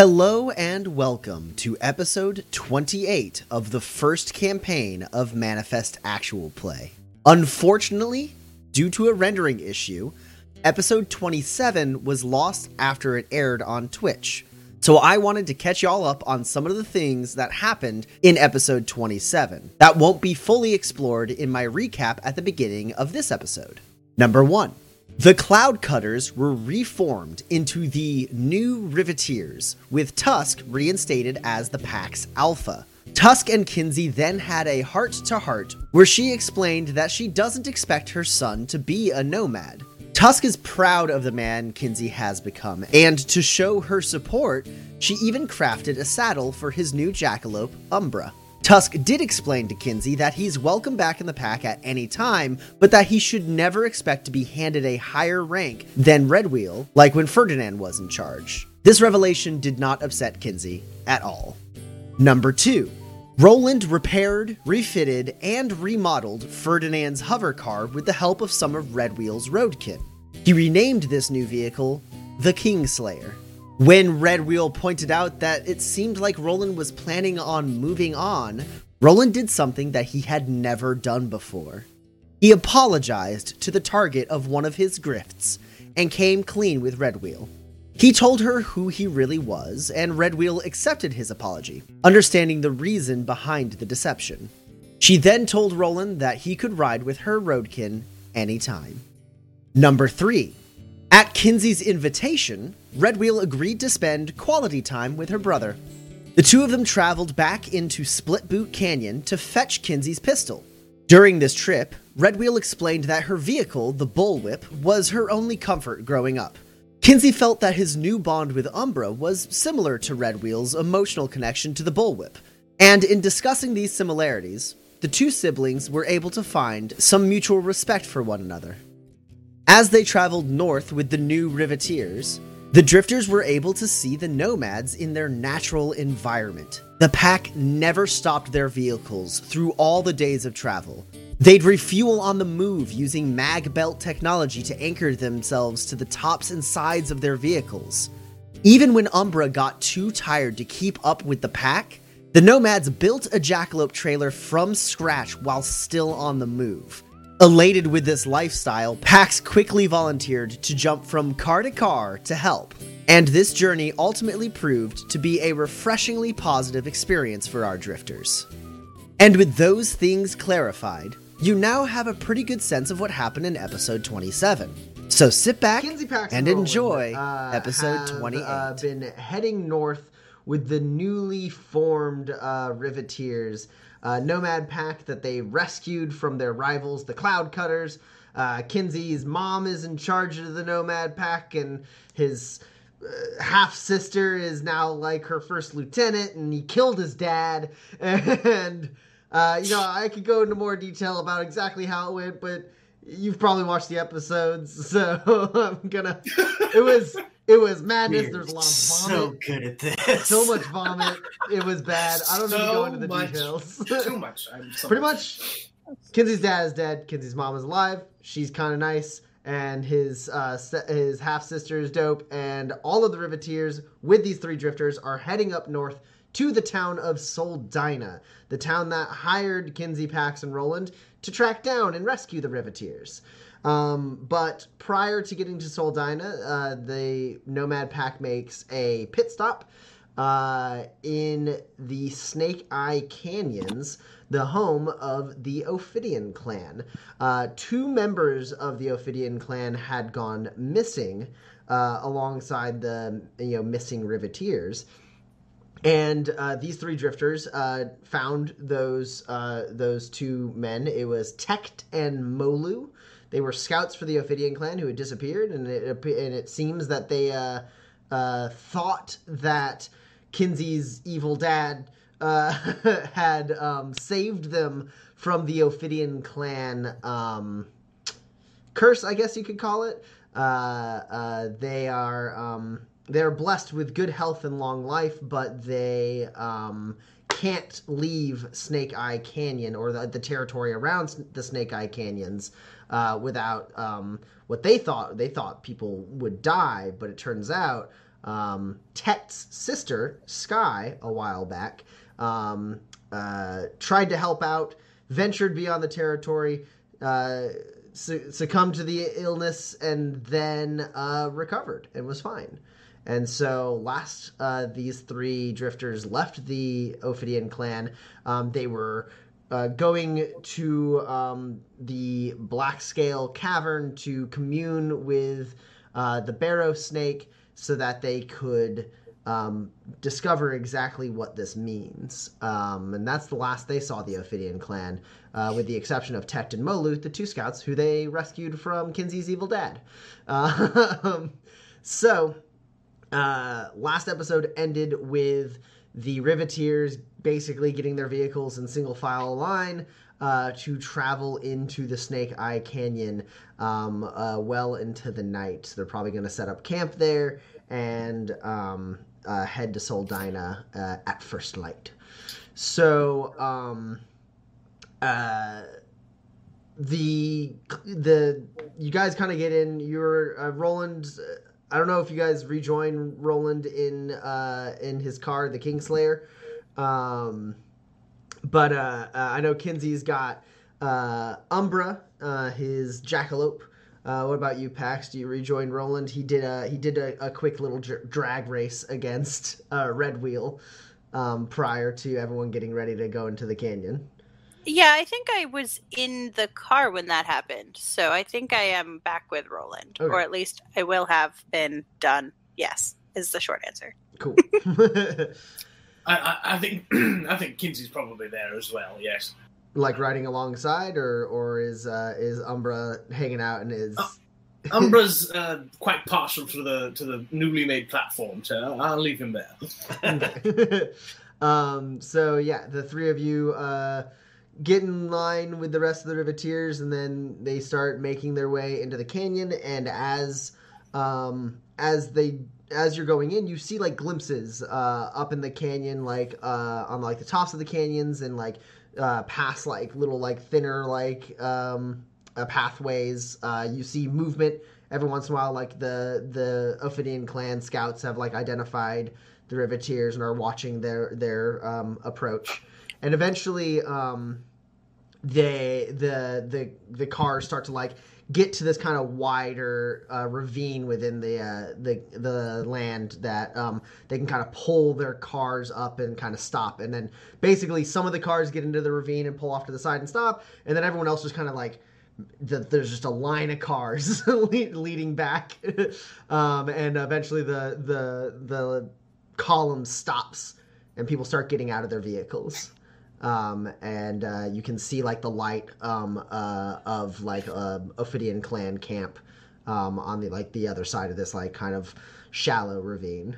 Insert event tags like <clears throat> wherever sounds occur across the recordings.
Hello and welcome to episode 28 of the first campaign of Manifest Actual Play. Unfortunately, due to a rendering issue, episode 27 was lost after it aired on Twitch. So I wanted to catch y'all up on some of the things that happened in episode 27 that won't be fully explored in my recap at the beginning of this episode. Number 1. The Cloud Cutters were reformed into the new Riveteers, with Tusk reinstated as the Pack's Alpha. Tusk and Kinsey then had a heart to heart where she explained that she doesn't expect her son to be a nomad. Tusk is proud of the man Kinsey has become, and to show her support, she even crafted a saddle for his new jackalope, Umbra. Tusk did explain to Kinsey that he's welcome back in the pack at any time, but that he should never expect to be handed a higher rank than Redwheel, like when Ferdinand was in charge. This revelation did not upset Kinsey at all. Number 2. Roland repaired, refitted, and remodeled Ferdinand's hover car with the help of some of Redwheel's roadkin. He renamed this new vehicle the Kingslayer. When Red Wheel pointed out that it seemed like Roland was planning on moving on, Roland did something that he had never done before. He apologized to the target of one of his grifts and came clean with Red Wheel. He told her who he really was, and Red Wheel accepted his apology, understanding the reason behind the deception. She then told Roland that he could ride with her roadkin anytime. Number 3. At Kinsey's invitation, Redwheel agreed to spend quality time with her brother. The two of them traveled back into Split Boot Canyon to fetch Kinsey's pistol. During this trip, Redwheel explained that her vehicle, the Bullwhip, was her only comfort growing up. Kinsey felt that his new bond with Umbra was similar to Redwheel's emotional connection to the Bullwhip, and in discussing these similarities, the two siblings were able to find some mutual respect for one another. As they traveled north with the new Riveteers, the drifters were able to see the nomads in their natural environment. The pack never stopped their vehicles through all the days of travel. They'd refuel on the move using mag belt technology to anchor themselves to the tops and sides of their vehicles. Even when Umbra got too tired to keep up with the pack, the nomads built a jackalope trailer from scratch while still on the move. Elated with this lifestyle, Pax quickly volunteered to jump from car to car to help. And this journey ultimately proved to be a refreshingly positive experience for our drifters. And with those things clarified, you now have a pretty good sense of what happened in episode 27. So sit back and enjoy uh, episode have, 28. Uh, been heading north with the newly formed uh, Riveteers, uh, nomad pack that they rescued from their rivals, the Cloud Cutters. Uh, Kinsey's mom is in charge of the nomad pack, and his uh, half sister is now like her first lieutenant, and he killed his dad. <laughs> And uh, you know, I could go into more detail about exactly how it went, but you've probably watched the episodes, <laughs> so I'm gonna. It was it was madness. There's a lot of vomit. so good at this. so much vomit. It was bad. I don't need to go into the much- details. <laughs> Too much. I'm so Pretty much, Kinsey's dad is dead. Kinsey's mom is alive. She's kind of nice, and his uh, his half sister is dope. And all of the Riveteers with these three drifters are heading up north to the town of Soldina, the town that hired Kinsey, Pax, and Roland to track down and rescue the Riveteers. Um, but prior to getting to Soldina, uh, the Nomad Pack makes a pit stop uh, in the Snake Eye Canyons, the home of the Ophidian clan. Uh, two members of the Ophidian clan had gone missing uh, alongside the you know missing Riveteers. And uh, these three drifters uh, found those those two men. It was Tect and Molu. They were scouts for the Ophidian clan who had disappeared, and it and it seems that they uh, uh, thought that Kinsey's evil dad uh, <laughs> had um, saved them from the Ophidian clan um, curse, I guess you could call it. Uh, uh, they are um, they're blessed with good health and long life, but they um, can't leave Snake Eye Canyon or the, the territory around the Snake Eye Canyons uh, without um, what they thought. They thought people would die, but it turns out um, Tect's sister, Sky, a while back, um, uh, tried to help out, ventured beyond the territory, uh, su- succumbed to the illness, and then uh, recovered and was fine. And so, last uh, these three drifters left the Ophidian clan, um, they were uh, going to um, the Black Scale Cavern to commune with uh, the Barrow Snake so that they could um, discover exactly what this means. Um, and that's the last they saw the Ophidian clan, uh, with the exception of Tect and Molu, the two scouts who they rescued from Kinsey's evil dad. Uh, <laughs> so, uh, last episode ended with the Riveteers basically getting their vehicles in single file line uh, to travel into the Snake Eye Canyon um, uh, well into the night. They're probably going to set up camp there and um, uh, head to Soldina uh, at first light. So, um, uh, the the you guys kind of get in. You're uh, Roland. I don't know if you guys rejoin Roland in in his car, the Kingslayer. Um, but uh, uh, I know Kinsey's got uh, Umbra, uh, his Jackalope. Uh, what about you, Pax? Do you rejoin Roland? He did a he did a, a quick little dr- drag race against uh, Red Wheel um, prior to everyone getting ready to go into the canyon. Yeah, I think I was in the car when that happened. So I think I am back with Roland. Okay. Or at least I will have been done. Yes, is the short answer. Cool. <laughs> <laughs> I, I, I think <clears throat> I think Kinsey's probably there as well. Yes. like riding alongside, or or is uh, is Umbra hanging out and is Oh. Umbra's uh, quite partial to the to the newly made platform, so I'll leave him there. <laughs> um, so yeah, the three of you uh, get in line with the rest of the Riveteers, and then they start making their way into the canyon. And as um, as they as you're going in, you see like glimpses uh, up in the canyon, like uh, on like the tops of the canyons, and like uh, past like little like thinner like um, uh, pathways. Uh, you see movement every once in a while, like the the Ophidian clan scouts have like identified the Riveteers and are watching their their um, approach, and eventually um, they the the the cars start to like get to this kind of wider uh, ravine within the uh, the the land that um, they can kind of pull their cars up and kind of stop, and then basically some of the cars get into the ravine and pull off to the side and stop, and then everyone else just kind of like the, there's just a line of cars <laughs> leading back, <laughs> um, and eventually the the the column stops and people start getting out of their vehicles. Um, and uh, you can see like the light um, uh, of like a Ophidian clan camp um, on the like the other side of this like kind of shallow ravine.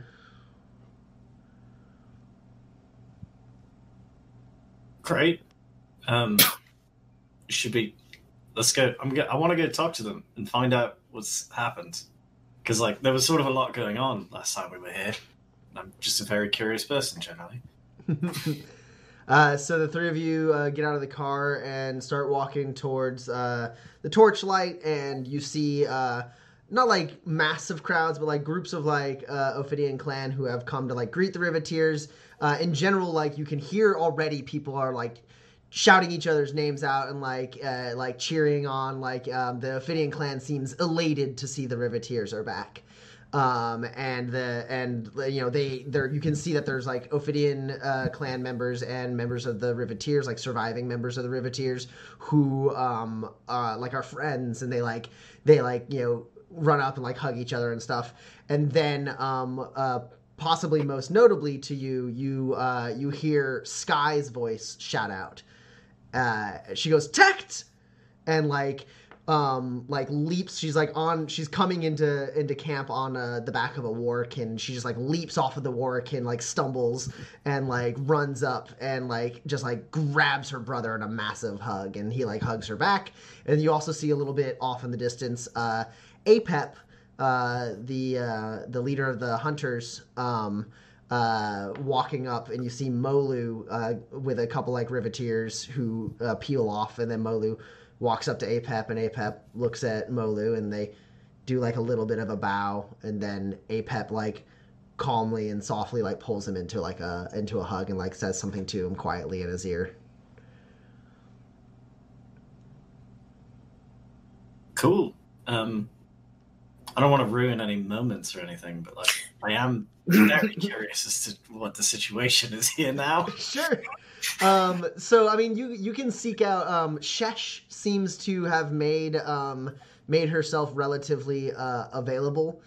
Great. Um, should be. Let's go. I'm. Go, I want to go talk to them and find out what's happened. Because like there was sort of a lot going on last time we were here. I'm just a very curious person generally. <laughs> Uh, so the three of you uh, get out of the car and start walking towards uh, the torchlight, and you see uh, not like massive crowds, but like groups of like uh, Ophidian clan who have come to like greet the Riveteers. Uh, in general, like you can hear already people are like shouting each other's names out and like like cheering on. Like um, the Ophidian clan seems elated to see the Riveteers are back um, and the and you know they there you can see that there's like Ophidian uh, clan members and members of the Riveteers, like surviving members of the Riveteers, who um uh like are friends, and they like they like you know run up and like hug each other and stuff, and then um uh possibly most notably to you you uh you hear Sky's voice shout out. Uh, she goes Tect, and like um like leaps. She's like on she's coming into into camp on uh, the back of a warkin she just like leaps off of the warkin like stumbles and like runs up and like just like grabs her brother in a massive hug and he like hugs her back. And you also see a little bit off in the distance uh apep uh the uh the leader of the hunters um uh, walking up, and you see Molu uh, with a couple like riveteers who uh, peel off, and then Molu walks up to Apep, and Apep looks at Molu, and they do like a little bit of a bow, and then Apep like calmly and softly like pulls him into like a into a hug and like says something to him quietly in his ear. Cool. Um, I don't want to ruin any moments or anything, but like I am very <laughs> curious as to what the situation is here now. <laughs> sure. Um, so I mean, you you can seek out. Um, Shesh seems to have made um, made herself relatively uh, available.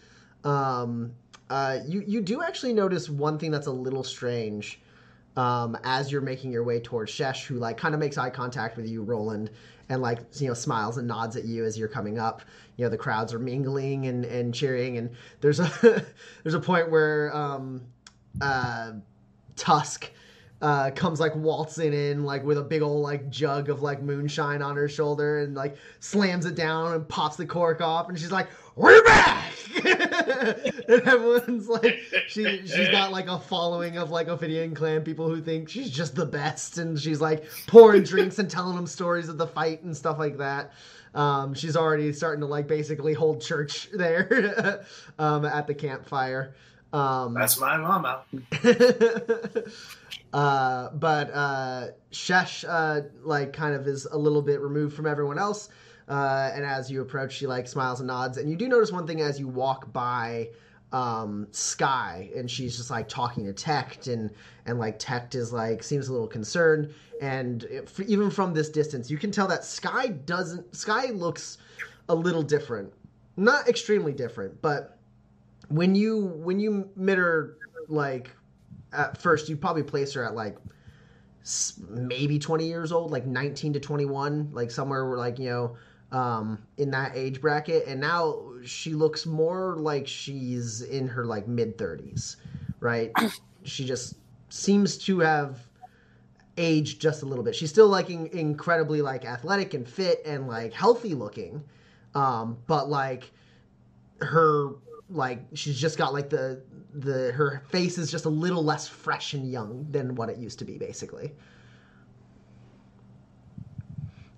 Um, uh, you you do actually notice one thing that's a little strange. Um, as you're making your way towards Shesh, who like kind of makes eye contact with you, Roland, and like you know smiles and nods at you as you're coming up. You know the crowds are mingling and, and cheering, and there's a <laughs> there's a point where um, uh, Tusk uh, comes like waltzing in like with a big old like jug of like moonshine on her shoulder and like slams it down and pops the cork off and she's like we're back <laughs> and everyone's like she she's got like a following of like Ophidian clan people who think she's just the best and she's like pouring drinks and telling them stories of the fight and stuff like that um, she's already starting to like basically hold church <laughs> there um, at the campfire um, That's my mama. <laughs> uh, but uh, Shesh, uh, like, kind of is a little bit removed from everyone else. Uh, and as you approach, she like smiles and nods. And you do notice one thing as you walk by um, Sky, and she's just like talking to Tect, and and like Tect is like seems a little concerned. And if, even from this distance, you can tell that Sky doesn't. Sky looks a little different, not extremely different, but when you when you met her like at first you probably place her at like maybe 20 years old like 19 to 21 like somewhere where like you know um in that age bracket. And now she looks more like she's in her like mid 30s right? <coughs> She just seems to have aged just a little bit. She's still like in- incredibly like athletic and fit and like healthy looking. Um but like her like she's just got like the the her face is just a little less fresh and young than what it used to be basically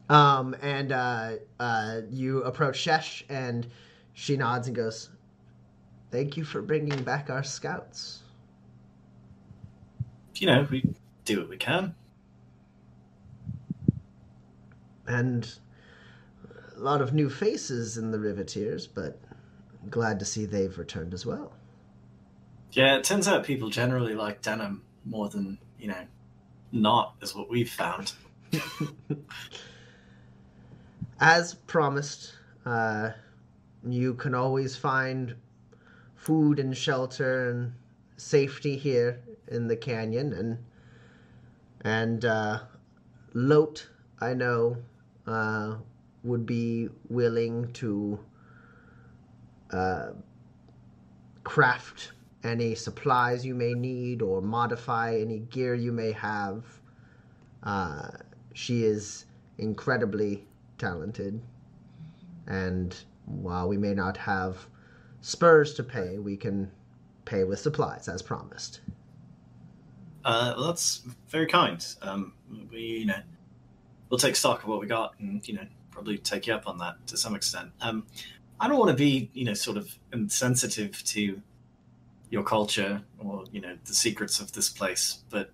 um and uh uh you approach shesh and she nods and goes thank you for bringing back our scouts You know, we do what we can. and a lot of new faces in the riveteers but glad to see they've returned as well Yeah, it turns out people generally like denim more than, you know, not, is what we've found. <laughs> as promised, uh, you can always find food and shelter and safety here in the canyon, and and uh, Lot, I know, uh, would be willing to uh, craft any supplies you may need or modify any gear you may have. Uh, she is incredibly talented, and while we may not have spurs to pay, we can pay with supplies as promised. Uh, well, that's very kind. Um, we, you know, we'll take stock of what we got, and you know, probably take you up on that to some extent. Um, I don't want to be, you know, sort of insensitive to your culture or you know the secrets of this place, but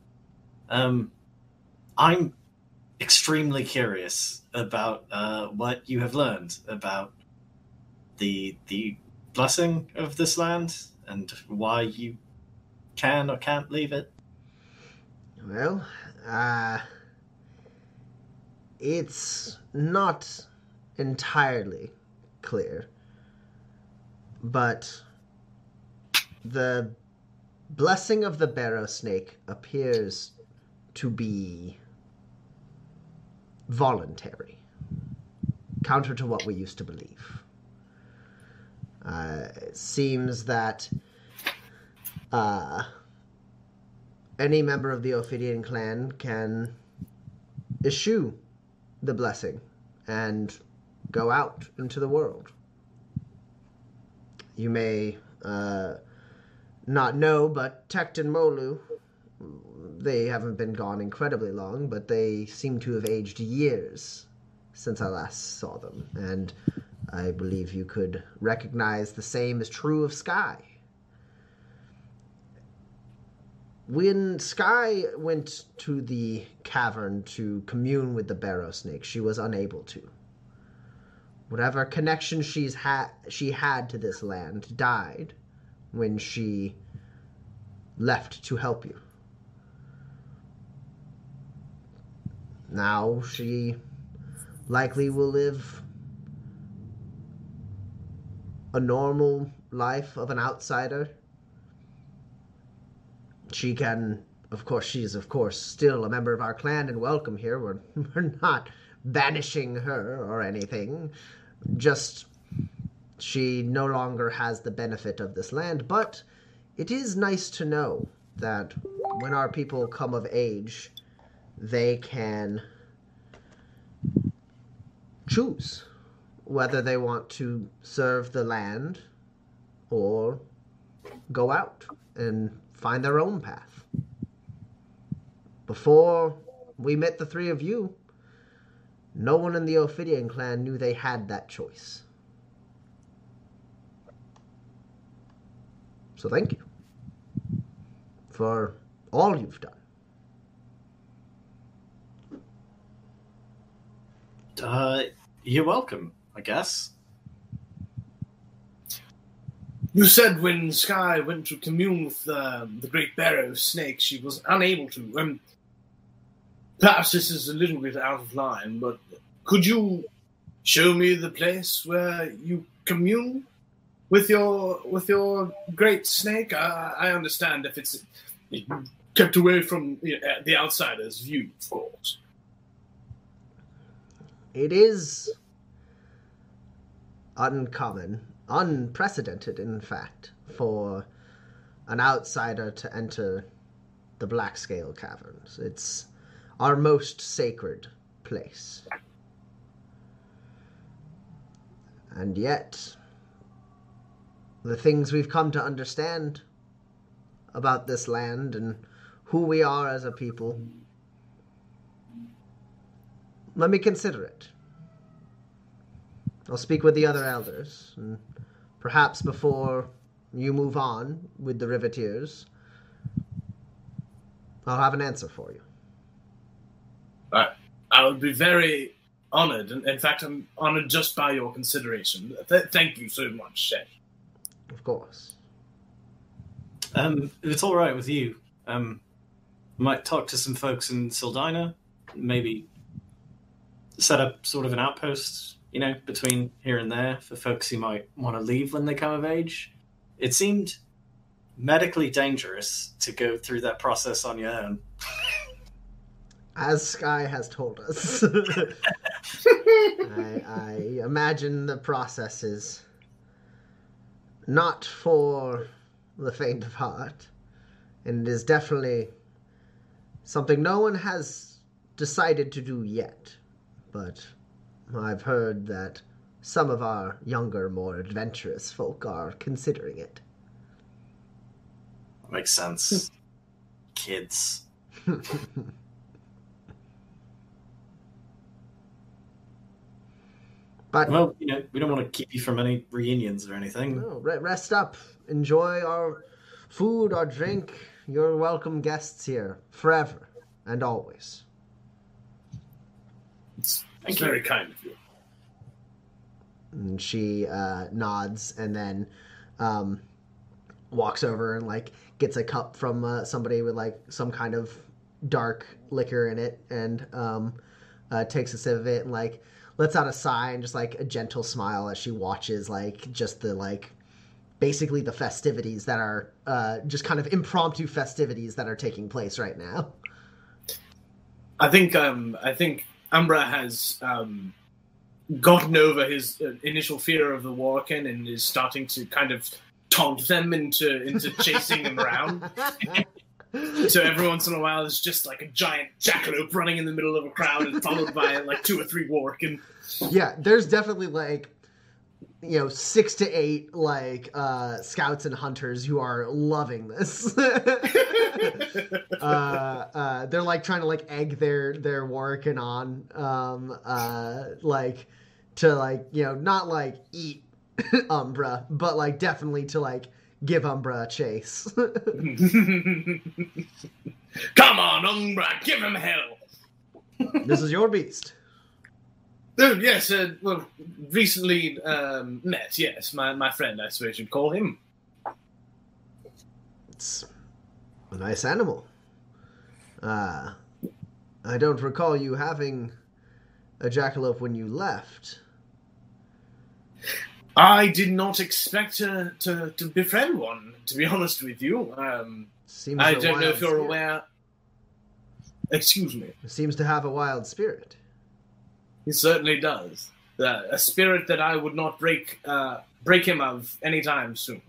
um, I'm extremely curious about uh, what you have learned about the the blessing of this land and why you can or can't leave it. Well, uh, it's not entirely clear, but the blessing of the barrow snake appears to be voluntary, counter to what we used to believe. Uh, it seems that uh, any member of the Ophidian clan can eschew the blessing and go out into the world. You may uh, not know, but Tect Molu, they haven't been gone incredibly long, but they seem to have aged years since I last saw them, and I believe you could recognize the same is true of Sky. when Sky went to the cavern to commune with the barrow snake, she was unable to. Whatever connection she's had she had to this land died when she left to help you. Now she likely will live a normal life of an outsider. She can, of course, she's of course still a member of our clan and welcome here. We're, <laughs> we're not banishing her or anything. Just she no longer has the benefit of this land, but it is nice to know that when our people come of age, they can choose whether they want to serve the land or go out and find their own path. Before we met the three of you, no one in the Ophidian clan knew they had that choice. So thank you for all you've done. Uh, you're welcome, I guess. You said when Sky went to commune with um, the Great Barrow Snake, she was unable to. Um, perhaps this is a little bit out of line, but could you show me the place where you commune with your with your great snake? I, I understand if it's kept away from know, the outsider's view, of course. It is uncommon, unprecedented, in fact, for an outsider to enter the Black Scale Caverns. It's our most sacred place. And yet, the things we've come to understand about this land and who we are as a people, let me consider it. I'll speak with the other elders, and perhaps before you move on with the Riveteers, I'll have an answer for you. I, I would be very honored. and In fact, I'm honored just by your consideration. Th- thank you so much, Shay. Of course. Um, if it's all right with you, um, I might talk to some folks in Sildina, maybe set up sort of an outpost, you know, between here and there for folks who might want to leave when they come of age. It seemed medically dangerous to go through that process on your own. <laughs> As Sky has told us, <laughs> I, I imagine the process is not for the faint of heart, and it is definitely something no one has decided to do yet. But I've heard that some of our younger, more adventurous folk are considering it. Makes sense. Hmm. Kids. <laughs> But Well, you know, we don't want to keep you from any reunions or anything. No, rest up. Enjoy our food, our drink. You're welcome guests here forever and always. It's, Thank it's you. very kind of you. And she uh, nods and then um, walks over and like gets a cup from uh, somebody with like some kind of dark liquor in it and um, uh, takes a sip of it and like lets out a sigh and just like a gentle smile as she watches like just the like basically the festivities that are uh, just kind of impromptu festivities that are taking place right now. I think um, I think Umbra has um, gotten over his uh, initial fear of the Warken and is starting to kind of taunt them into into <laughs> chasing him around. <laughs> So every once in a while, there's just like a giant jackalope running in the middle of a crowd, and followed by like two or three Warken. yeah, there's definitely like you know six to eight like uh scouts and hunters who are loving this <laughs> uh uh they're like trying to like egg their their working on um uh like to like you know not like eat <laughs> umbra but like definitely to like give umbra a chase <laughs> Come on, Umbra, give him hell. this is your beast. Oh, yes, uh, well, recently um, met, yes. My, my friend, I suppose you'd call him. It's a nice animal. Uh, I don't recall you having a jackalope when you left. I did not expect to, to, to befriend one, to be <laughs> honest with you. Um, Seems I don't know if you're spirit. aware. Excuse me. It Seems to have a wild spirit. He certainly does. Uh, a spirit that I would not break uh, break him of anytime soon.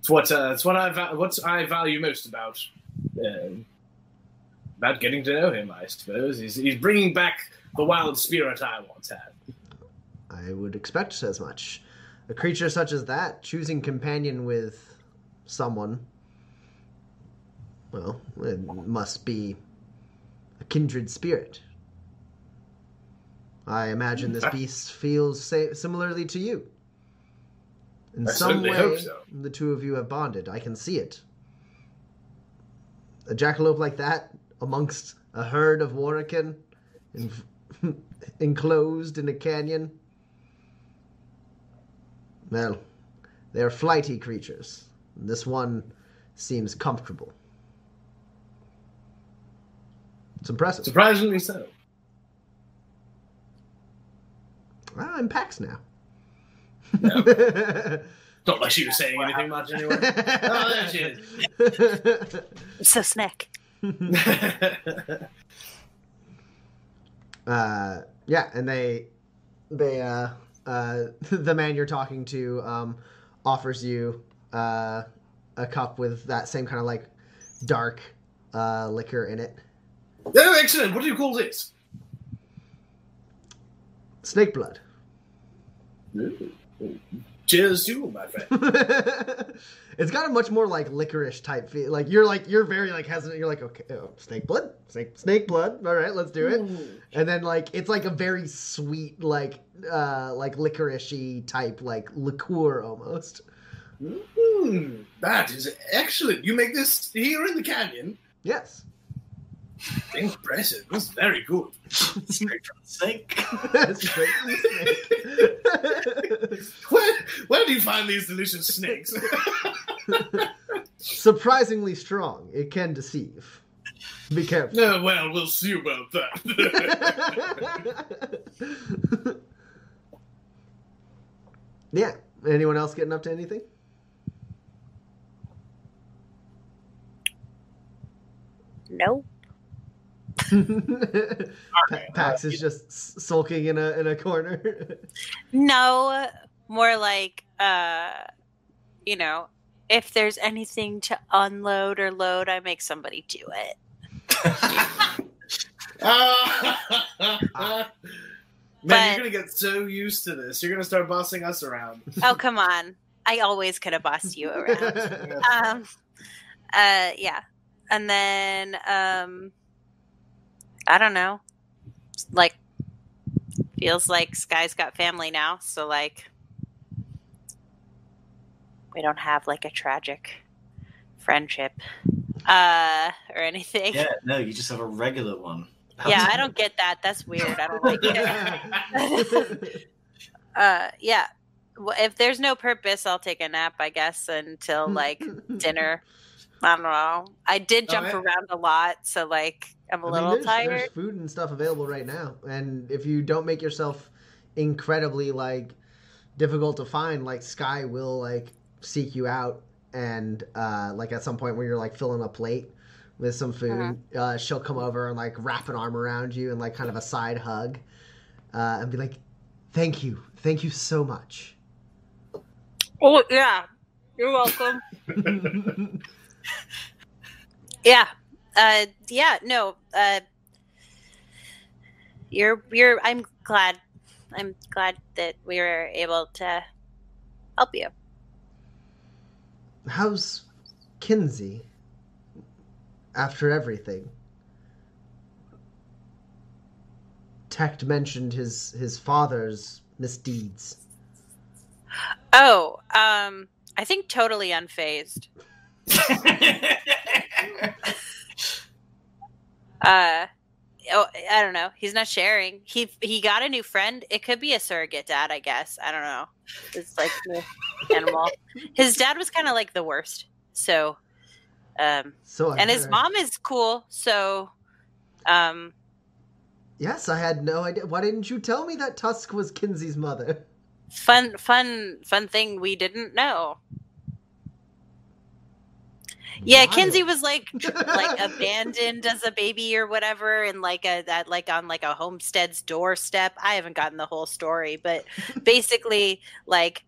It's what uh, it's what I va- what I value most about um about getting to know him. I suppose he's he's bringing back the wild spirit I once had. I would expect as much. A creature such as that, choosing companion with someone, well, it must be a kindred spirit. I imagine this <laughs> beast feels sa- similarly to you. In I some way, hope so. the two of you have bonded. I can see it. A jackalope like that amongst a herd of Warrican, en- <laughs> enclosed in a canyon. Well, they're flighty creatures. This one seems comfortable. It's impressive. Surprisingly so. Ah, I'm Pax now. <laughs> Not like she was saying anything much anyway. <laughs> oh, there she is. So snack. <laughs> uh, yeah, and they, they, uh, uh, the man you're talking to, um, offers you, uh, a cup with that same kind of like dark, uh, liquor in it. oh, excellent. What do you call this? Snake blood. Cheers to you, my friend. <laughs> it's got a much more like licorice type feel. Like you're like you're very like hesitant. You're like, okay, oh, snake blood, snake snake blood. All right, let's do it. And then like it's like a very sweet like uh like licoricey type like liqueur almost. Mm, that is excellent. You make this here in the canyon. Yes. Impressive. That's very good. Straight from the snake. <laughs> Straight from the snake. Where, where do you find these delicious snakes? <laughs> Surprisingly strong. It can deceive. Be careful. no, well, we'll see about that. <laughs> yeah. Anyone else getting up to anything? Nope. <laughs> Pa- Pax is just sulking in a in a corner. <laughs> No, more like, uh, you know, if there's anything to unload or load, I make somebody do it. <laughs> Man, But- you're gonna get so used to this. You're gonna start bossing us around. Oh, come on. I always could have bossed you around. um, uh, yeah. And then, um, I don't know. Like, feels like Sky's got family now. So, like, we don't have like a tragic friendship uh, or anything. Yeah, no, you just have a regular one. Yeah, I don't get that. That's weird. I don't like it. <laughs> Uh, yeah. Well, if there's no purpose, I'll take a nap, I guess, until like <laughs> dinner. I don't know. I did jump Alright. around a lot, so like I'm a I mean, little there's, tired. There's food and stuff available right now, and if you don't make yourself incredibly like difficult to find, like Sky will like seek you out, and uh, like at some point when you're like filling a plate with some food, Uh-huh. uh, she'll come over and like wrap an arm around you and like kind of a side hug, uh, and be like, "Thank you, thank you so much." Oh yeah, you're welcome. <laughs> yeah, uh, yeah. No, uh, you're you're. I'm glad. I'm glad that we were able to help you. How's Kinsey after everything? Tect mentioned his his father's misdeeds. Oh, um, I think totally unfazed. <laughs> Uh, oh, I don't know. He's not sharing. He he got a new friend. It could be a surrogate dad, I guess. I don't know. It's like animal. His dad was kind of like the worst. So, um, So and his mom is cool. So, um, Yes, I had no idea. Why didn't you tell me that Tusk was Kinsey's mother? fun, fun, fun thing we didn't know. Yeah. Kinsey was like like <laughs> abandoned as a baby or whatever, and like a that like on like a homestead's doorstep. I haven't gotten the whole story, but <laughs> basically, like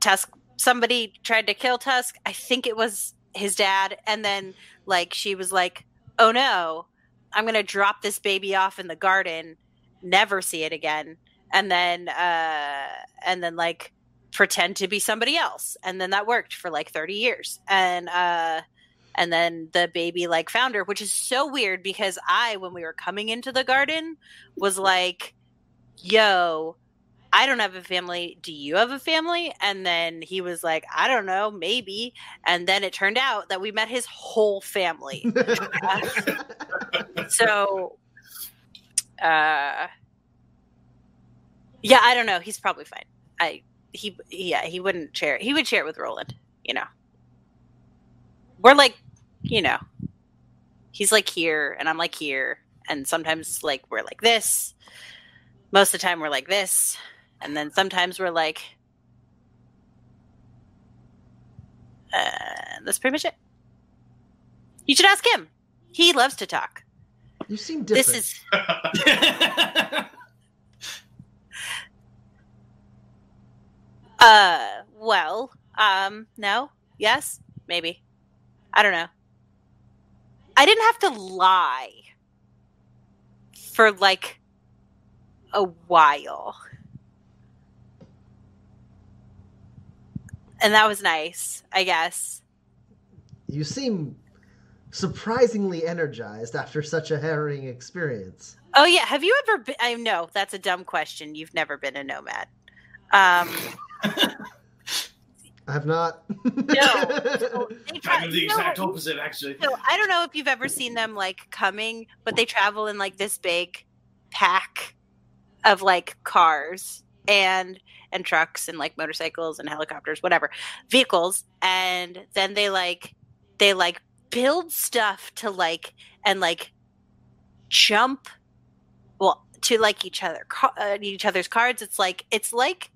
Tusk, somebody tried to kill Tusk. I think it was his dad, and then like she was like, "Oh no, I'm gonna drop this baby off in the garden, never see it again," and then uh and then like pretend to be somebody else, and then that worked for like 30 years, and uh and then the baby like found her which is so weird because i when we were coming into the garden was like yo i don't have a family. Do you have a family? And then he was like i don't know maybe. And then it turned out that we met his whole family. <laughs> So uh yeah i don't know. He's probably fine. I he yeah he wouldn't share he would share it with roland you know. We're like you know he's like here and i'm like here. And sometimes like we're like this. Most of the time we're like this. And then sometimes we're like uh, that's pretty much it. You should ask him. He loves to talk. You seem different. this is <laughs> uh well um no? Yes? Maybe. I don't know i didn't have to lie for like a while. And that was nice i guess. You seem surprisingly energized after such a harrowing experience. oh yeah. Have you ever been i know that's a dumb question. You've never been a nomad. Um <laughs> I have not. <laughs> No. they tra- Kind of the you know exact opposite, actually. So I don't know if you've ever seen them like coming, but they travel in like this big pack of like cars and and trucks and like motorcycles and helicopters, whatever vehicles, and then they like they like build stuff to like and like jump well to like each other ca- uh, each other's cards. It's like it's like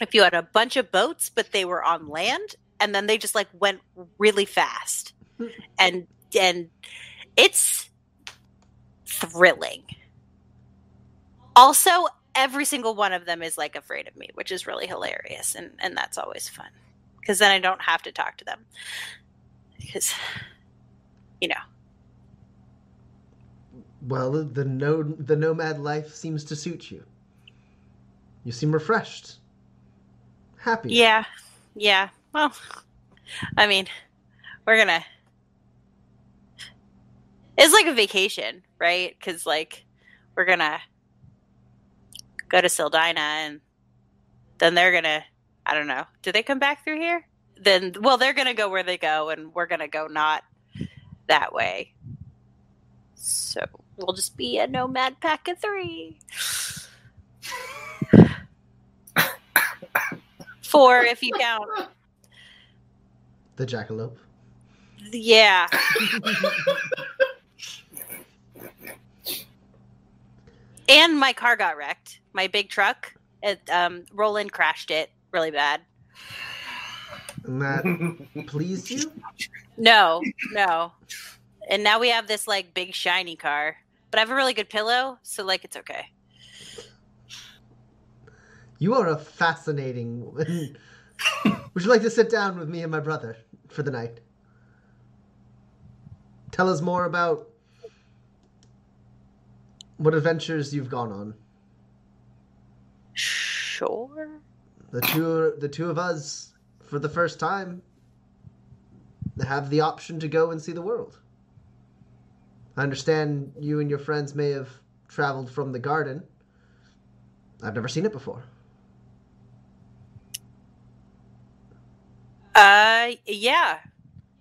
if you had a bunch of boats, but they were on land, and then they just like went really fast, hmm. and and it's thrilling. Also, every single one of them is like afraid of me, which is really hilarious, and and that's always fun because then I don't have to talk to them. Because you know. Well, the no the nomad life seems to suit you. You seem refreshed, happy. Yeah. Yeah. Well, I mean, we're gonna. It's like a vacation, right? Because like we're gonna go to Sildina, and then they're gonna. I don't know. Do they come back through here? Then, well, they're gonna go where they go, and we're gonna go not that way. So we'll just be a nomad pack of three. <laughs> Four, if you count. <laughs> The jackalope. Yeah. <laughs> and my car got wrecked. My big truck. It um Roland crashed it really bad. And that pleased you? No, no. And now we have this like big shiny car. But I have a really good pillow, so like it's okay. You are a fascinating. woman. <laughs> Would you like to sit down with me and my brother for the night? Tell us more about what adventures you've gone on. Sure. The two, the two of us, for the first time, have the option to go and see the world. I understand you and your friends may have traveled from the garden. I've never seen it before. Uh yeah.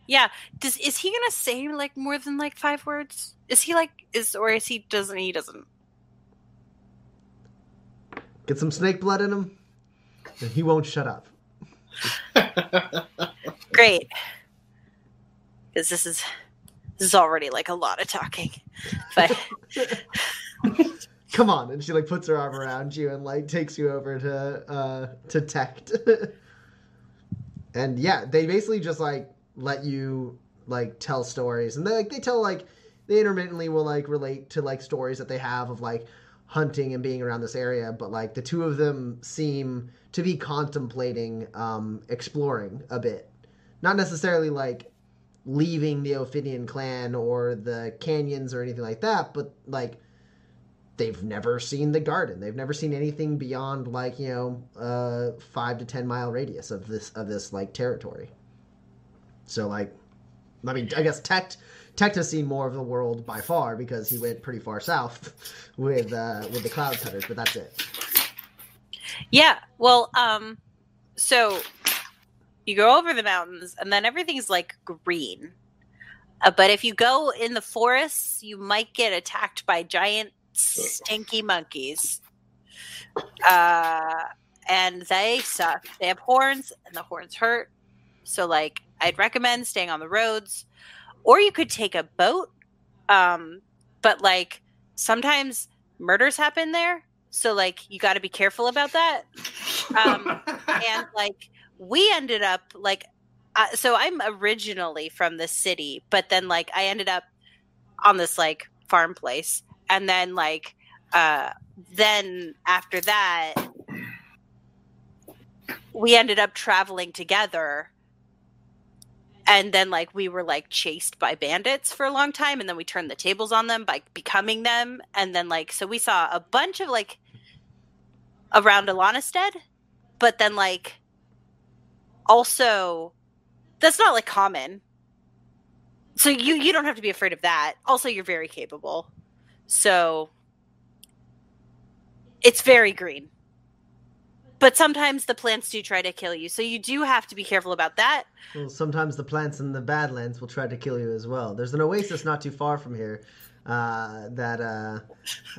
Yeah. Does is he gonna say like more than like five words? Is he like is or is he doesn't he doesn't? Get some snake blood in him, and he won't shut up. <laughs> Great. Because this is this is already like a lot of talking. But <laughs> Come on, and she like puts her arm around you and like takes you over to uh to Tect. <laughs> and yeah, they basically just like let you like tell stories, and they like they tell like they intermittently will like relate to like stories that they have of like hunting and being around this area, but like the two of them seem to be contemplating um exploring a bit. Not necessarily like leaving the Ophidian clan or the canyons or anything like that, but like they've never seen the garden. They've never seen anything beyond like you know uh, five to ten mile radius of this of this like territory. So like, I mean, I guess Tect Tect has seen more of the world by far because he went pretty far south <laughs> with uh, with the cloud cutters, but that's it. yeah, well, um, so you go over the mountains and then everything's like green. Uh, but if you go in the forests, you might get attacked by giant stinky monkeys. Uh, and they suck. They have horns, and the horns hurt. So, like, I'd recommend staying on the roads, or you could take a boat. Um, but like, sometimes murders happen there, so like, you got to be careful about that. Um, and <laughs> like, we ended up like, uh, so I'm originally from the city, but then like, I ended up on this like farm place and then like uh then after that we ended up traveling together. And then like we were like chased by bandits for a long time and then we turned the tables on them by becoming them. And then like so we saw a bunch of like around Alanastead but then like also that's not like common. So you you don't have to be afraid of that. Also you're very capable so it's very green. But sometimes the plants do try to kill you. So you do have to be careful about that. Well, sometimes the plants in the Badlands will try to kill you as well. There's an oasis not too far from here uh, that uh,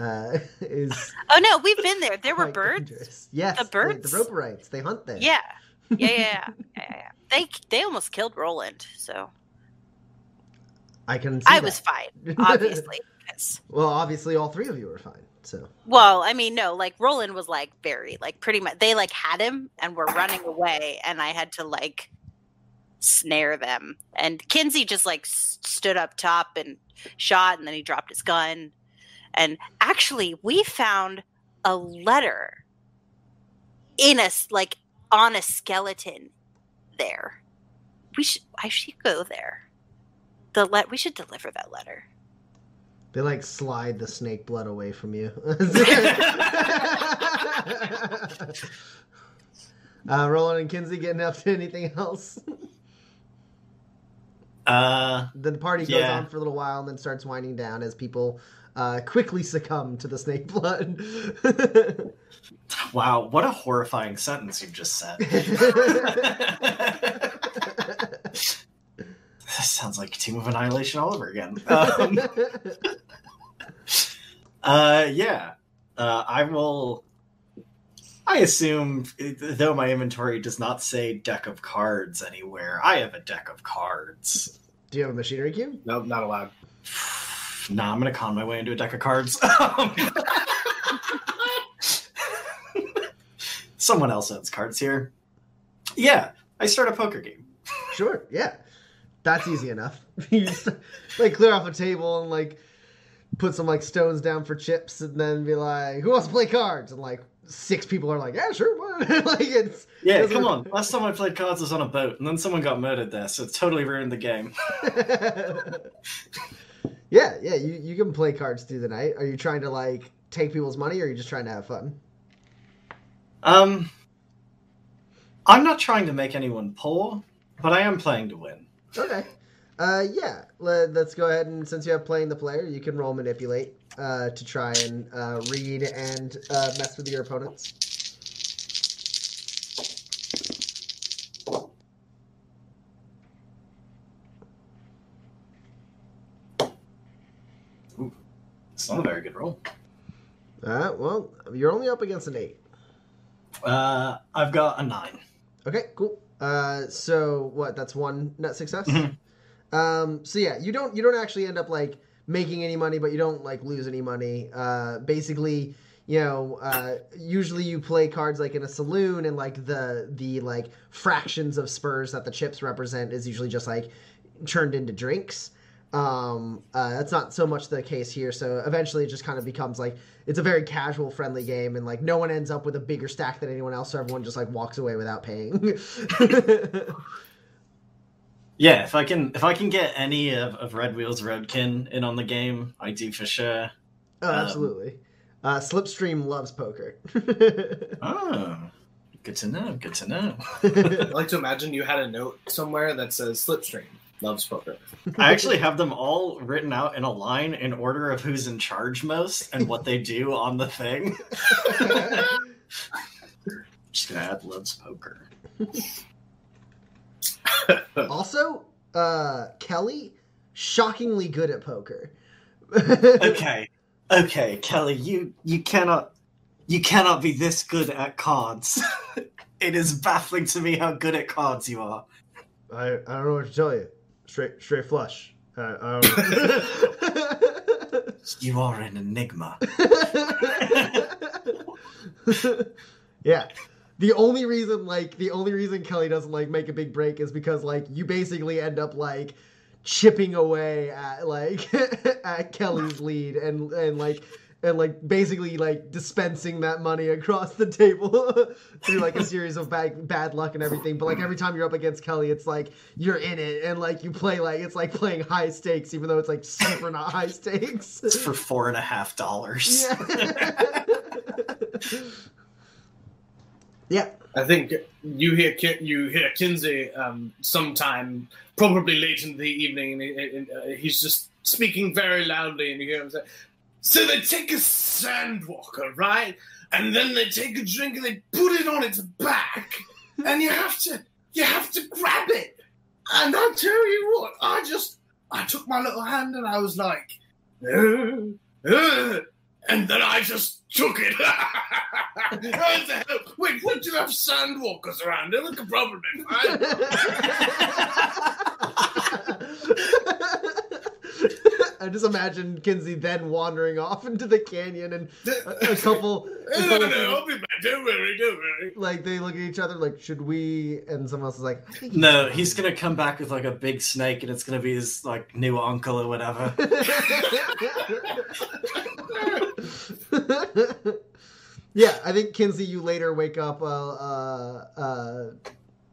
uh, <laughs> is. Oh no, we've been there. There were birds. dangerous. Yes, The birds? The, the Roperites. They hunt there. <laughs> Yeah. Yeah, yeah, yeah. yeah, yeah. They they almost killed Roland. So I can. See I that. was fine, <laughs> obviously. Well, obviously, all three of you were fine. So well, I mean, no, like Roland was like very like pretty much. They like had him and were running away, and I had to like snare them. And Kinsey just like s- stood up top and shot, and then he dropped his gun. And actually, we found a letter in a like on a skeleton there. We should. I should go there. The let. We should deliver that letter. They like slide the snake blood away from you. <laughs> uh, Roland and Kinsey getting up to anything else? Uh, the party goes Yeah. on for a little while and then starts winding down as people uh, quickly succumb to the snake blood. <laughs> wow, what a horrifying sentence you've just said. <laughs> this sounds like Team of Annihilation all over again. <laughs> Um, uh, yeah, uh, I will. I assume, though my inventory does not say deck of cards anywhere, I have a deck of cards. Do you have a machinery cube? Nope, not allowed. <sighs> Nah, I'm gonna con my way into a deck of cards. <laughs> Someone else owns cards here. Yeah, I start a poker game. Sure, yeah. That's easy enough. <laughs> you just, like clear off a table and like put some like stones down for chips and then be like, who wants to play cards? And like six people are like, yeah, sure. <laughs> like it's Yeah, Doesn't- come on. Last time I played cards was on a boat, and then someone got murdered there, so it totally ruined the game. <laughs> yeah, yeah, you, you can play cards through the night. Are you trying to like take people's money or are you just trying to have fun? Um, I'm not trying to make anyone poor, but I am playing to win. Okay. Uh, yeah, Let, us go ahead and since you have playing the player, you can roll manipulate uh, to try and uh, read and uh, mess with your opponents. Ooh, it's not a very good roll. Uh, well, you're only up against an eight. Uh, I've got a nine. Okay, cool. Uh, so what? That's one net success. Mhm. Um, so yeah, you don't you don't actually end up like making any money, but you don't like lose any money. Uh, basically, you know, uh, usually you play cards like in a saloon, and like the the like fractions of spurs that the chips represent is usually just like turned into drinks. Um, uh, that's not so much the case here. So eventually, it just kind of becomes like it's a very casual, friendly game, and like no one ends up with a bigger stack than anyone else. So everyone just like walks away without paying. <laughs> Yeah, if I can if I can get any of, of Red Wheels Roadkin in on the game, I do for sure. Oh, Um, absolutely. Uh, Slipstream loves poker. <laughs> Oh, good to know. Good to know. <laughs> I like to imagine you had a note somewhere that says Slipstream loves poker. I actually have them all written out in a line in order of who's in charge most and what they do on the thing. <laughs> Just gonna add loves poker. <laughs> also, uh, Kelly, shockingly good at poker. Okay, okay, Kelly, you you cannot you cannot be this good at cards. <laughs> it is baffling to me how good at cards you are. I, I don't know what to tell you. Straight straight flush. Uh, I. <laughs> <laughs> You are an enigma. <laughs> yeah. The only reason, like, the only reason Kelly doesn't like make a big break is because, like, you basically end up like chipping away at like at Kelly's lead and and like and like basically like dispensing that money across the table <laughs> through like a series of bad bad luck and everything. But like every time you're up against Kelly, it's like you're in it and like you play like it's like playing high stakes, even though it's like super not high stakes. <laughs> It's for four and a half dollars. Yeah. <laughs> yeah. I think you hear you hear Kinsey um, sometime, probably late in the evening, and, he- and, uh, he's just speaking very loudly, and you hear him say, "So they take a sandwalker, right? And then they take a drink and they put it on its back, <laughs> and you have to you have to grab it. And I tell you what, I just I took my little hand and I was like, "Uh, uh," and then I just took it. <laughs> What the hell? Wait, what do you have sandwalkers around? They look a problem. <laughs> I just imagine Kinsey then wandering off <laughs> into the canyon and a, a couple, <laughs> a no, no, I'll be back. Don't worry, don't worry. like they look at each other like, should we? And someone else is like, No, he's gonna come back with like a big snake, and it's gonna be his like new uncle or whatever. <laughs> yeah, I think Kinsey, you later wake up, uh, uh, uh,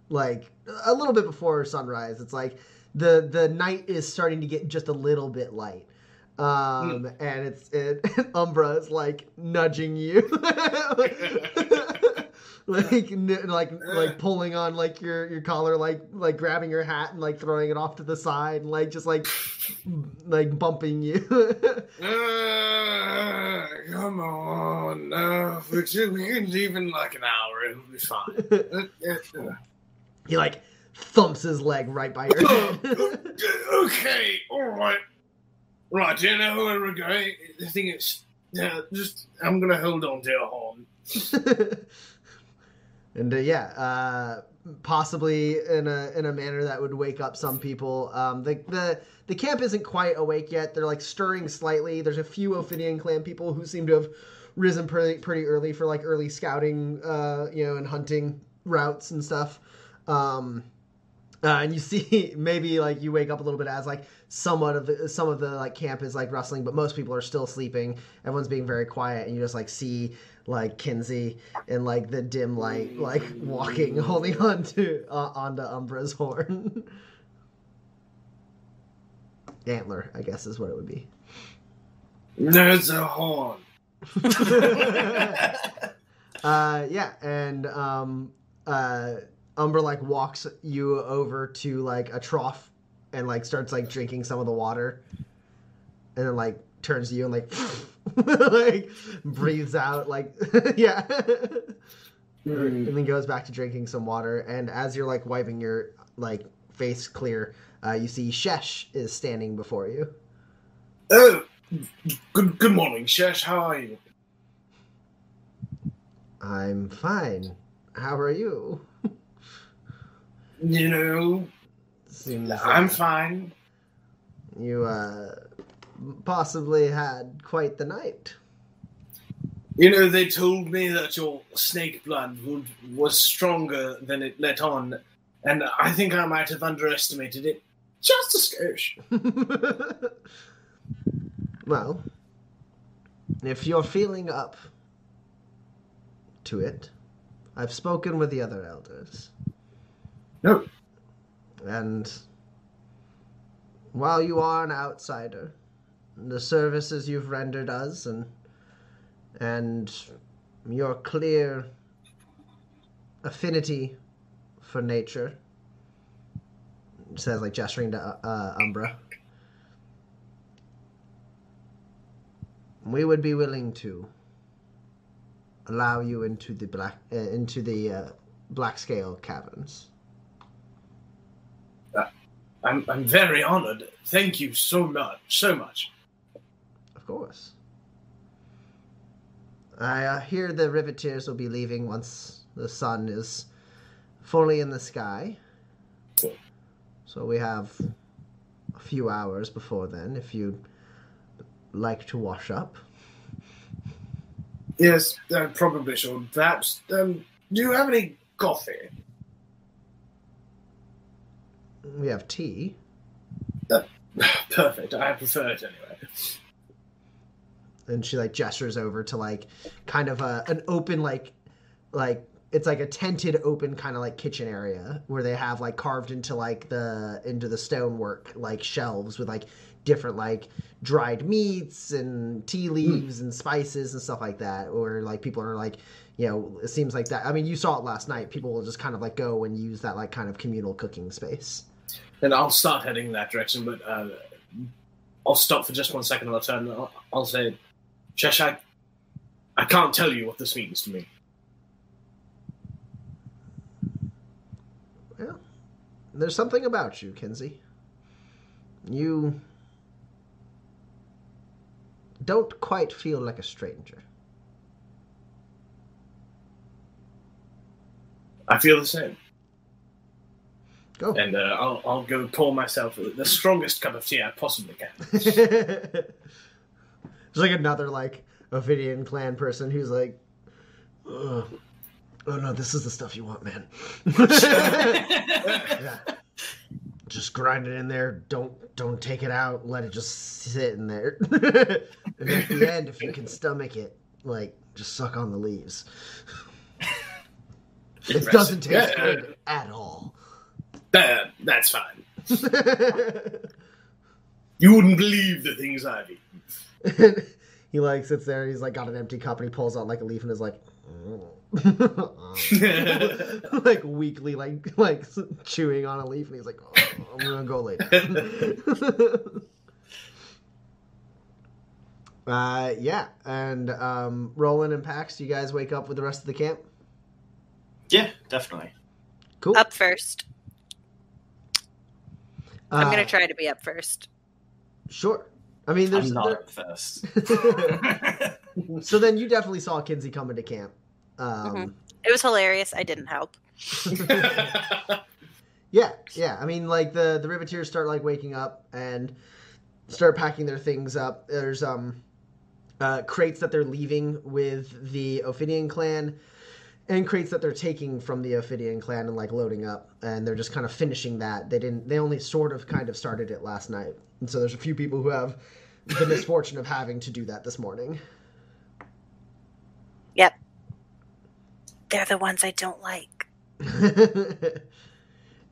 like a little bit before sunrise. It's like the the night is starting to get just a little bit light. Um, and it's it, <laughs> Umbra is like nudging you, <laughs> like n- like like pulling on like your your collar, like like grabbing your hat and like throwing it off to the side, and like just like like bumping you. <laughs> Uh, come on, no, we can we can leave in like an hour. It'll be fine. He like thumps his leg right by your head. <laughs> okay, all right, right. You know where we're going? The thing is, yeah, just I'm gonna hold on to your horn. <laughs> and uh, yeah, uh, possibly in a in a manner that would wake up some people. Um, the the the camp isn't quite awake yet. They're like stirring slightly. There's a few Ophidian clan people who seem to have risen pretty pretty early for like early scouting, uh, you know, and hunting routes and stuff. Um, uh, and you <laughs> see maybe like you wake up a little bit as like somewhat of the, some of the like camp is like rustling, but most people are still sleeping. Everyone's being very quiet, and you just like see like Kinsey in like the dim light, like <laughs> walking, holding on to uh, onto Umbra's horn. <laughs> Antler, I guess, is what it would be. There's a horn. uh, yeah, and um, uh, Umbra like walks you over to like a trough and like starts like drinking some of the water, and then like turns to you and like <laughs> like breathes out like <laughs> yeah, and then goes back to drinking some water. And as you're like wiping your like face clear, uh, you see Shesh is standing before you. Oh, Good good morning, Shesh. How are you? I'm fine. How are you? <laughs> You know, Seems I'm uh, fine. You uh, possibly had quite the night. You know, they told me that your snake blood would, was stronger than it let on, and I think I might have underestimated it just a skosh. <laughs> well, if you're feeling up to it, I've spoken with the other elders, No, and while you are an outsider, the services you've rendered us and and your clear affinity for nature says like gesturing to uh, Umbra. We would be willing to allow you into the black uh, into the uh, black scale caverns. I'm I'm very honored. Thank you so much, so much. Of course. I uh, hear the Riveteers will be leaving once the sun is fully in the sky. So we have a few hours before then if you'd like to wash up. Yes, I probably should. Perhaps. Um, do you have any coffee? We have tea. Uh, <sighs> perfect. I prefer it anyway. and she like gestures over to like kind of a an open like like it's like a tented open kind of like kitchen area where they have like carved into like the into the stonework like shelves with like different like dried meats and tea hmm. leaves and spices and stuff like that or like people are like you know it seems like that i mean you saw it last night people will just kind of like go and use that like kind of communal cooking space Then I'll start heading in that direction, but uh, I'll stop for just one second and I'll turn. I'll, I'll say, Shesh, I, I can't tell you what this means to me. Well, there's something about you, Kinsey. You don't quite feel like a stranger. I feel the same. Go. And uh, I'll, I'll go pour myself the strongest cup of tea I possibly can. <laughs> There's like another like Ophidian clan person who's like, "Ugh. oh no, this is the stuff you want, man. <laughs> yeah. Just grind it in there. Don't don't take it out. Let it just sit in there. <laughs> and at the end, if you can stomach it, like just suck on the leaves. It doesn't taste Yeah. good at all. That, that's fine. You wouldn't believe the things I've eaten. <laughs> he like sits there. He's like got an empty cup, and he pulls out like a leaf and is like, <laughs> like weakly, like like chewing on a leaf, and he's like, oh, "I'm gonna go later." <laughs> uh, yeah, and um, Roland and Pax, you guys wake up with the rest of the camp. Yeah, definitely. Cool. Up first. I'm Uh, gonna try to be up first. Sure. I mean, there's I'm not there- at first. <laughs> <laughs> so then you definitely saw Kinsey come into camp. Um, It was hilarious. I didn't help. <laughs> Yeah, yeah. I mean, like the the Riveteers start like waking up and start packing their things up. There's um uh, crates that they're leaving with the Ophidian clan, and crates that they're taking from the Ophidian clan and like loading up, and they're just kind of finishing that. They didn't. They only sort of kind of started it last night, and so there's a few people who have the <laughs> misfortune of having to do that this morning. Yep. They're the ones I don't like. <laughs>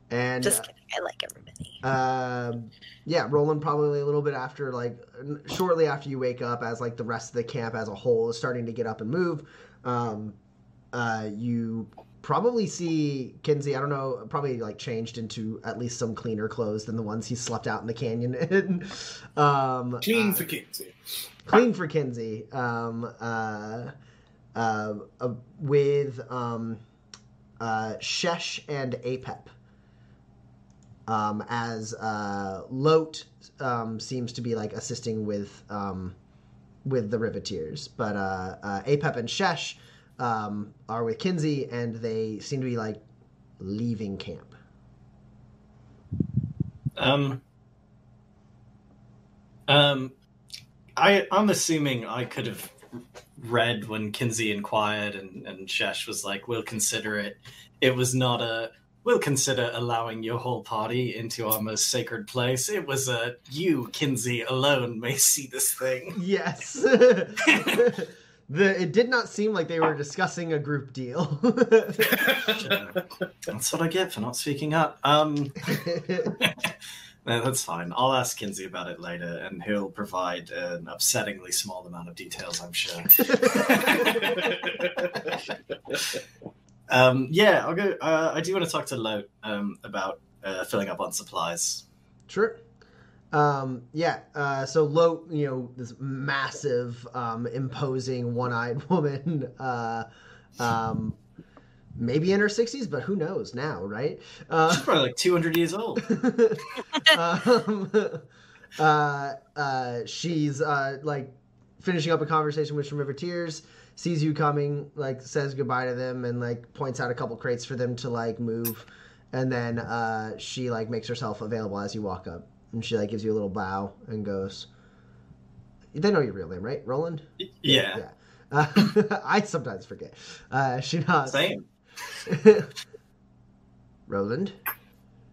and Just kidding. I like everybody. Um, yeah, Roland probably a little bit after, like shortly after you wake up, as like the rest of the camp as a whole is starting to get up and move. Um, uh, you probably see Kinsey. I don't know, probably like changed into at least some cleaner clothes than the ones he slept out in the canyon <laughs> in. um, Clean uh, for Kinsey. clean for Kinsey. Um, uh, uh, uh, with um, uh, Shesh and Apep. um, as uh, Lote um, seems to be like assisting with um, with the Riveteers, but uh, uh, Apep and Shesh um, are with Kinsey, and they seem to be like leaving camp. Um, um, I I'm assuming I could have read when Kinsey inquired and and Shesh was like, "We'll consider it." It was not a we'll consider allowing your whole party into our most sacred place. It was a you, Kinsey, alone may see this thing. Yes. <laughs> <laughs> the, it did not seem like they were discussing a group deal. <laughs> That's what I get for not speaking up. Um, no, that's fine. I'll ask Kinsey about it later, and he'll provide an upsettingly small amount of details, I'm sure. <laughs> um, yeah, I'll go. Uh, I do want to talk to Lote um, about uh, filling up on supplies. Sure. Um, yeah. Uh, so Lote, you know, this massive, um, imposing, one-eyed <laughs> woman. Uh, um, maybe in her sixties, but who knows now, right? Uh, She's probably like 200 years old. <laughs> um, <laughs> uh, uh, she's uh, like finishing up a conversation with some Riveteers, sees you coming, like says goodbye to them, and like points out a couple crates for them to like move, and then uh, she like makes herself available as you walk up, and she like gives you a little bow and goes. They know your real name, right, Roland? Yeah, Yeah. Uh, <laughs> I sometimes forget. Uh, she nods. same. <laughs> Roland.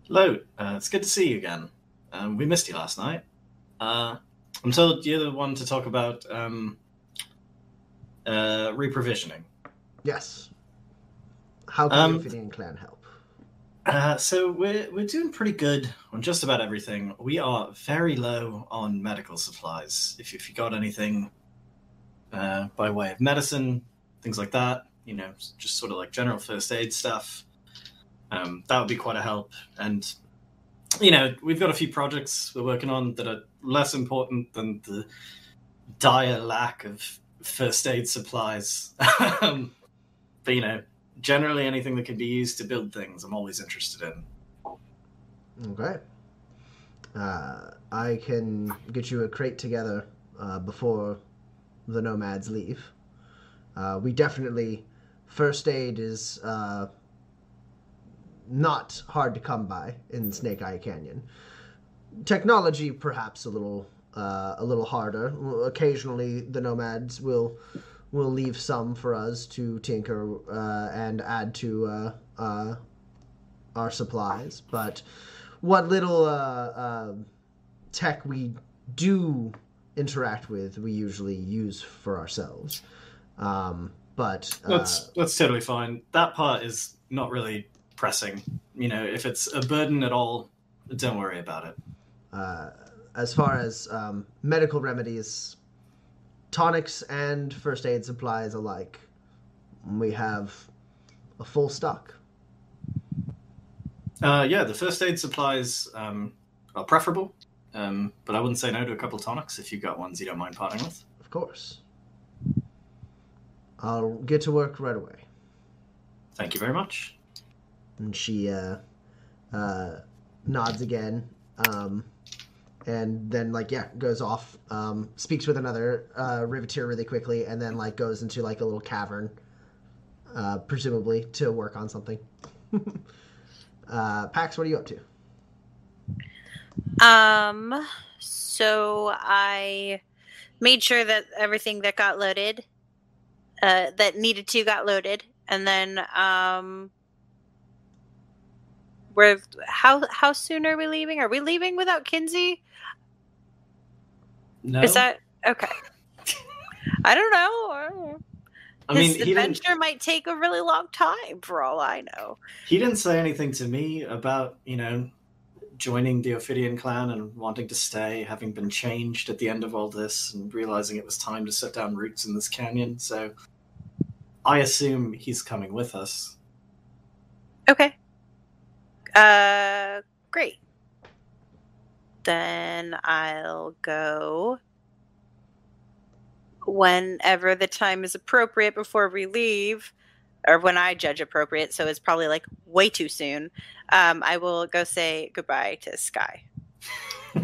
Hello. uh, it's good to see you again. Um, we missed you last night. Uh, I'm told you're the one to talk about um, uh, reprovisioning. Yes. How can Um, the Ophidian clan help? Uh, so we're we're doing pretty good on just about everything. We are very low on medical supplies. If if you got anything uh, by way of medicine, things like that, you know, just sort of like general first aid stuff, um, that would be quite a help. And you know, we've got a few projects we're working on that are less important than the dire lack of first aid supplies. <laughs> um, but you know, generally anything that can be used to build things, I'm always interested in. Okay. Uh, I can get you a crate together uh, before the nomads leave. Uh, we definitely first aid is uh, not hard to come by in Snake Eye Canyon. Technology, perhaps a little uh, a little harder. Occasionally, the nomads will will leave some for us to tinker uh, and add to uh, uh, our supplies, but what little uh, uh, tech we do interact with, we usually use for ourselves. Um, but uh, That's that's totally fine. That part is not really pressing. You know, if it's a burden at all, don't worry about it. uh, as far as um, medical remedies, tonics and first aid supplies alike, we have a full stock. Uh, yeah, the first aid supplies um, are preferable, um, but I wouldn't say no to a couple tonics if you've got ones you don't mind parting with. Of course. I'll get to work right away. Thank you very much. and she uh, uh, nods again um, and then like yeah goes off um, speaks with another uh, riveteer really quickly and then like goes into like a little cavern uh, presumably to work on something. <laughs> Uh, pax what are you up to? Um, so I made sure that everything that got loaded, uh, that needed to got loaded, and then um, we're how how soon are we leaving? Are we leaving without Kinsey? No, Is that okay? <laughs> I don't know. I mean, this he didn't. adventure might take a really long time, for all I know. He didn't say anything to me about you know joining the Ophidian clan and wanting to stay, having been changed at the end of all this, and realizing it was time to set down roots in this canyon. So, I assume he's coming with us. Okay. Uh, great. Then I'll go whenever the time is appropriate before we leave. or when I judge appropriate, so it's probably like way too soon. Um, I will go say goodbye to Sky. <laughs>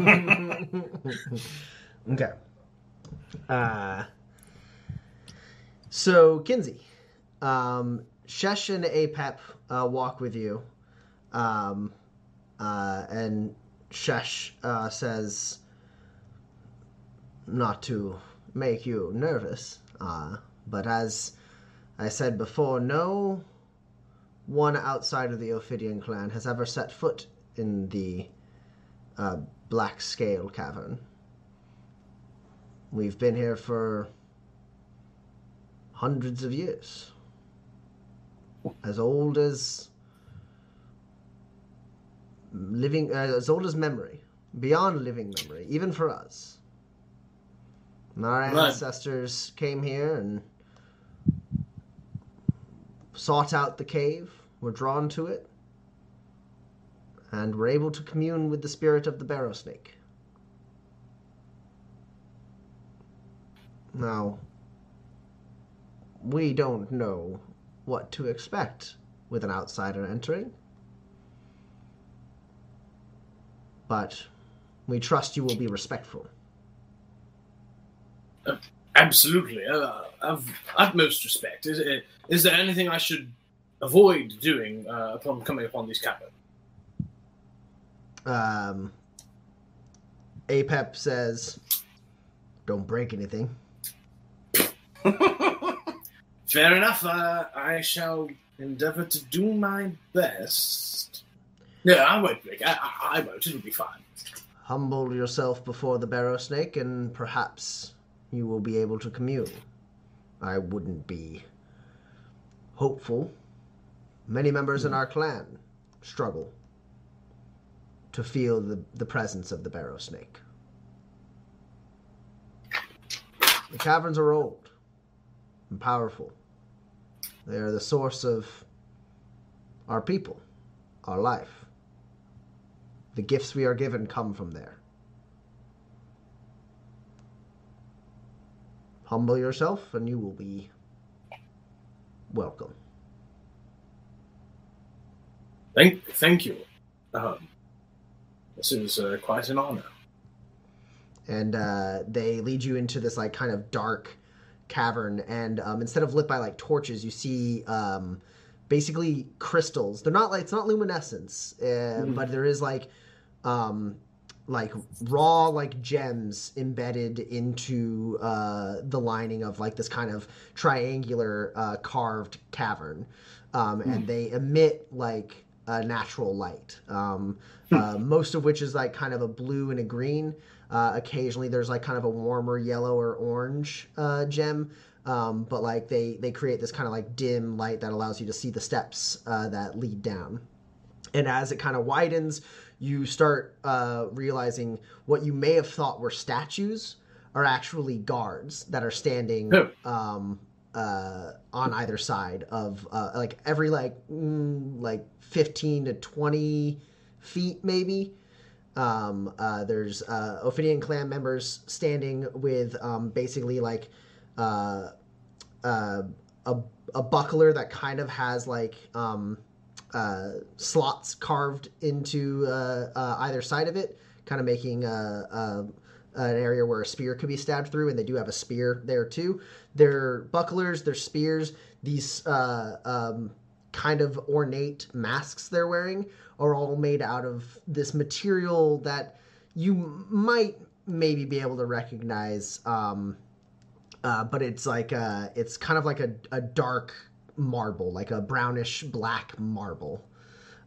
okay. Uh, so Kinsey, um, Shesh and Apep uh, walk with you, um, uh, and Shesh uh, says, "Not to make you nervous, uh, but as I said before, no one outside of the Ophidian clan has ever set foot in the uh, Black Scale Cavern. We've been here for hundreds of years. As old as living, uh, as old as memory, beyond living memory, even for us. And our Right. ancestors came here and sought out the cave, were drawn to it, and were able to commune with the spirit of the barrow snake. Now, we don't know what to expect with an outsider entering, but we trust you will be respectful. Absolutely, uh, of utmost respect. Is, uh, is there anything I should avoid doing uh, upon coming upon these caverns? Um, Apep says, "Don't break anything." <laughs> Fair enough. Uh, I shall endeavour to do my best. No, I won't break. I, I, I won't. It'll be fine. Humble yourself before the barrow snake, and perhaps you will be able to commune. I wouldn't be hopeful. Many members in hmm. our clan struggle to feel the, the presence of the barrow snake. The caverns are old and powerful. They are the source of our people, our life. The gifts we are given come from there. Humble yourself, and you will be welcome. Thank, thank you. Um, this is uh, quite an honor. and uh, they lead you into this like kind of dark cavern and um, instead of lit by like torches you see um, basically crystals they're not like it's not luminescence uh, but there is like um, like raw like gems embedded into uh, the lining of like this kind of triangular uh, carved cavern. Um, and they emit like a natural light um, uh, most of which is like kind of a blue and a green. Uh, occasionally there's like kind of a warmer yellow or orange uh, gem. Um, but like they they create this kind of like dim light that allows you to see the steps uh, that lead down. And as it kind of widens you start uh, realizing what you may have thought were statues are actually guards that are standing Oh. um, uh, on either side of uh, like every like mm, like 15 to 20 feet maybe um, uh, there's uh, Ophidian clan members standing with um, basically like uh, uh, a, a buckler that kind of has like um, uh, slots carved into uh, uh, either side of it, kind of making uh, uh, an area where a spear could be stabbed through, and they do have a spear there too. Their bucklers, their spears, these um, kind of ornate masks they're wearing are all made out of this material that you might maybe be able to recognize. Um, uh, but it's like a, it's kind of like a, a dark marble, like a brownish black marble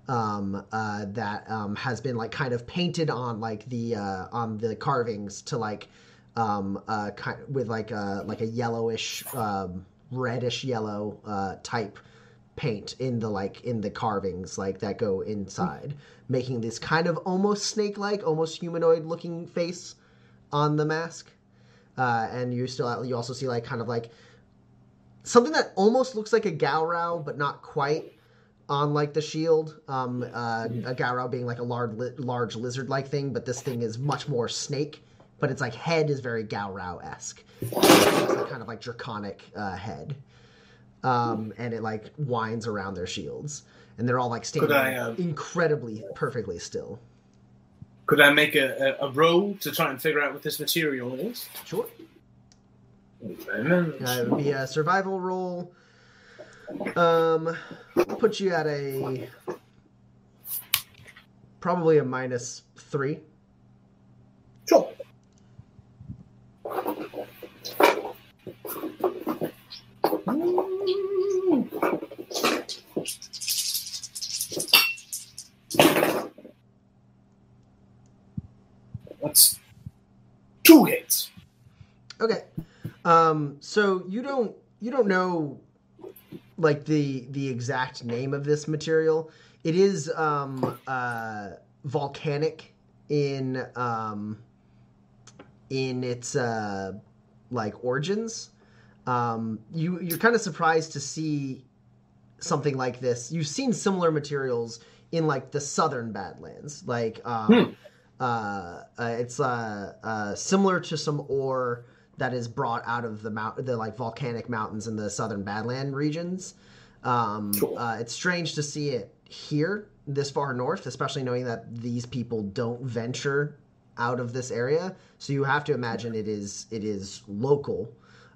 um, uh, that um, has been like kind of painted on like the uh, on the carvings to like um, uh, kind with like a like a yellowish um, reddish yellow uh, type paint in the like in the carvings like that go inside, making this kind of almost snake like, almost humanoid looking face on the mask. Uh, and you still you also see like kind of like something that almost looks like a Gaurau, but not quite on like the shield. Um, uh, a Gaurau being like a large, li- large lizard-like thing, but this thing is much more snake. But its like head is very Gaurau esque, like kind of like draconic uh, head. um, and it like winds around their shields, and they're all like standing I, um, incredibly perfectly still. Could I make a, a, a roll to try and figure out what this material is? Sure. Thank you very much. Uh, it would be a survival roll. Um, put you at a probably a minus three. Sure. That's two hits. Okay. Um, so you don't you don't know like the the exact name of this material. It is um, uh, volcanic in um, in its uh, like origins. Um, you you're kind of surprised to see something like this. You've seen similar materials in like the southern Badlands, like um, uh, uh, it's uh, uh, similar to some ore that is brought out of the mount the like volcanic mountains in the southern Badland regions. Um, Cool. uh, it's strange to see it here this far north, especially knowing that these people don't venture out of this area. So you have to imagine it is it is local,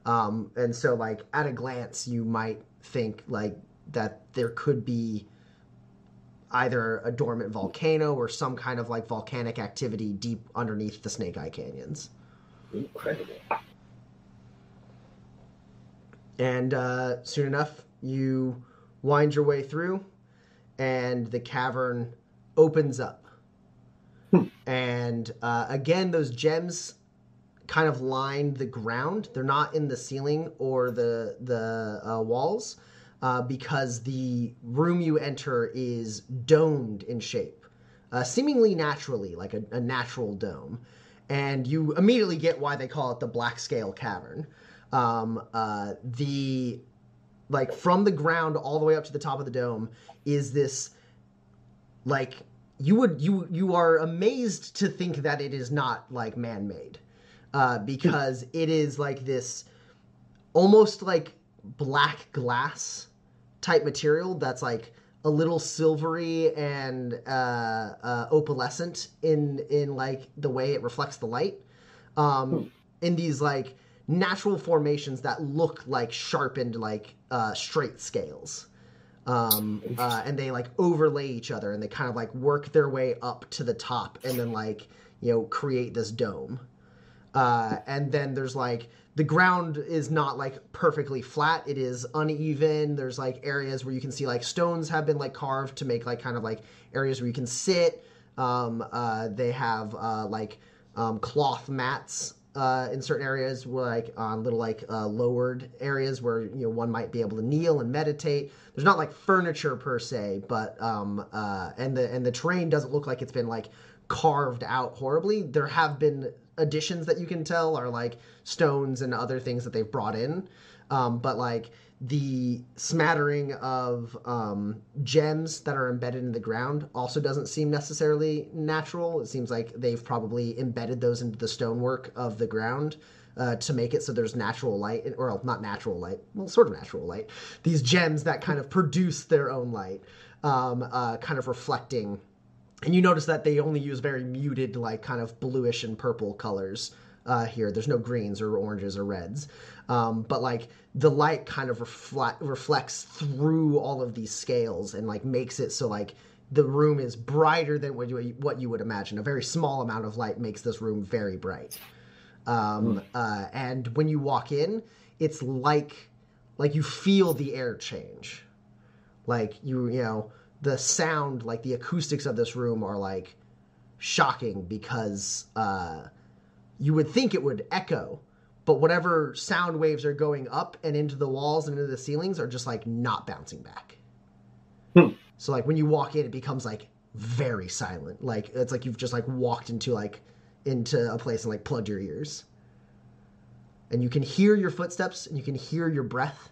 um, and so like at a glance you might think like that there could be either a dormant volcano or some kind of like volcanic activity deep underneath the Snake Eye Canyons. Incredible. And uh, soon enough, you wind your way through, and the cavern opens up. and uh, again, those gems kind of line the ground. They're not in the ceiling or the the uh, walls, uh, because the room you enter is domed in shape, uh, seemingly naturally, like a, a natural dome. And you immediately get why they call it the Black Scale Cavern. Um, uh, the like from the ground all the way up to the top of the dome is this like you would you you are amazed to think that it is not like man-made uh, because it is like this almost like black glass type material that's like a little silvery and uh, uh, opalescent in in like the way it reflects the light. Um, in these like natural formations that look like sharpened like uh, straight scales. Um, uh, and they like overlay each other and they kind of like work their way up to the top and then like you know create this dome uh, and then there's like the ground is not like perfectly flat. It is uneven. There's like areas where you can see like stones have been like carved to make like kind of like areas where you can sit. Um, uh, they have uh, like um, cloth mats uh, in certain areas where like on little like uh, lowered areas where you know one might be able to kneel and meditate. There's not like furniture per se but um uh and the and the terrain doesn't look like it's been like carved out horribly. There have been additions that you can tell are like stones and other things that they've brought in um but like the smattering of um, gems that are embedded in the ground also doesn't seem necessarily natural. It seems like they've probably embedded those into the stonework of the ground uh, to make it so there's natural light, or well, not natural light, well, sort of natural light. These gems that kind of produce their own light, um, uh, kind of reflecting. And you notice that they only use very muted, like kind of bluish and purple colors uh, here. There's no greens or oranges or reds. Um, but like the light kind of reflect, reflects through all of these scales and like makes it so like the room is brighter than what you, what you would imagine. A very small amount of light makes this room very bright. Um, uh, and when you walk in, it's like like you feel the air change. Like you you know the sound like the acoustics of this room are like shocking because uh, you would think it would echo, but whatever sound waves are going up and into the walls and into the ceilings are just like not bouncing back. Hmm. So like when you walk in, it becomes like very silent. Like it's like you've just like walked into like into a place and like plugged your ears. And you can hear your footsteps and you can hear your breath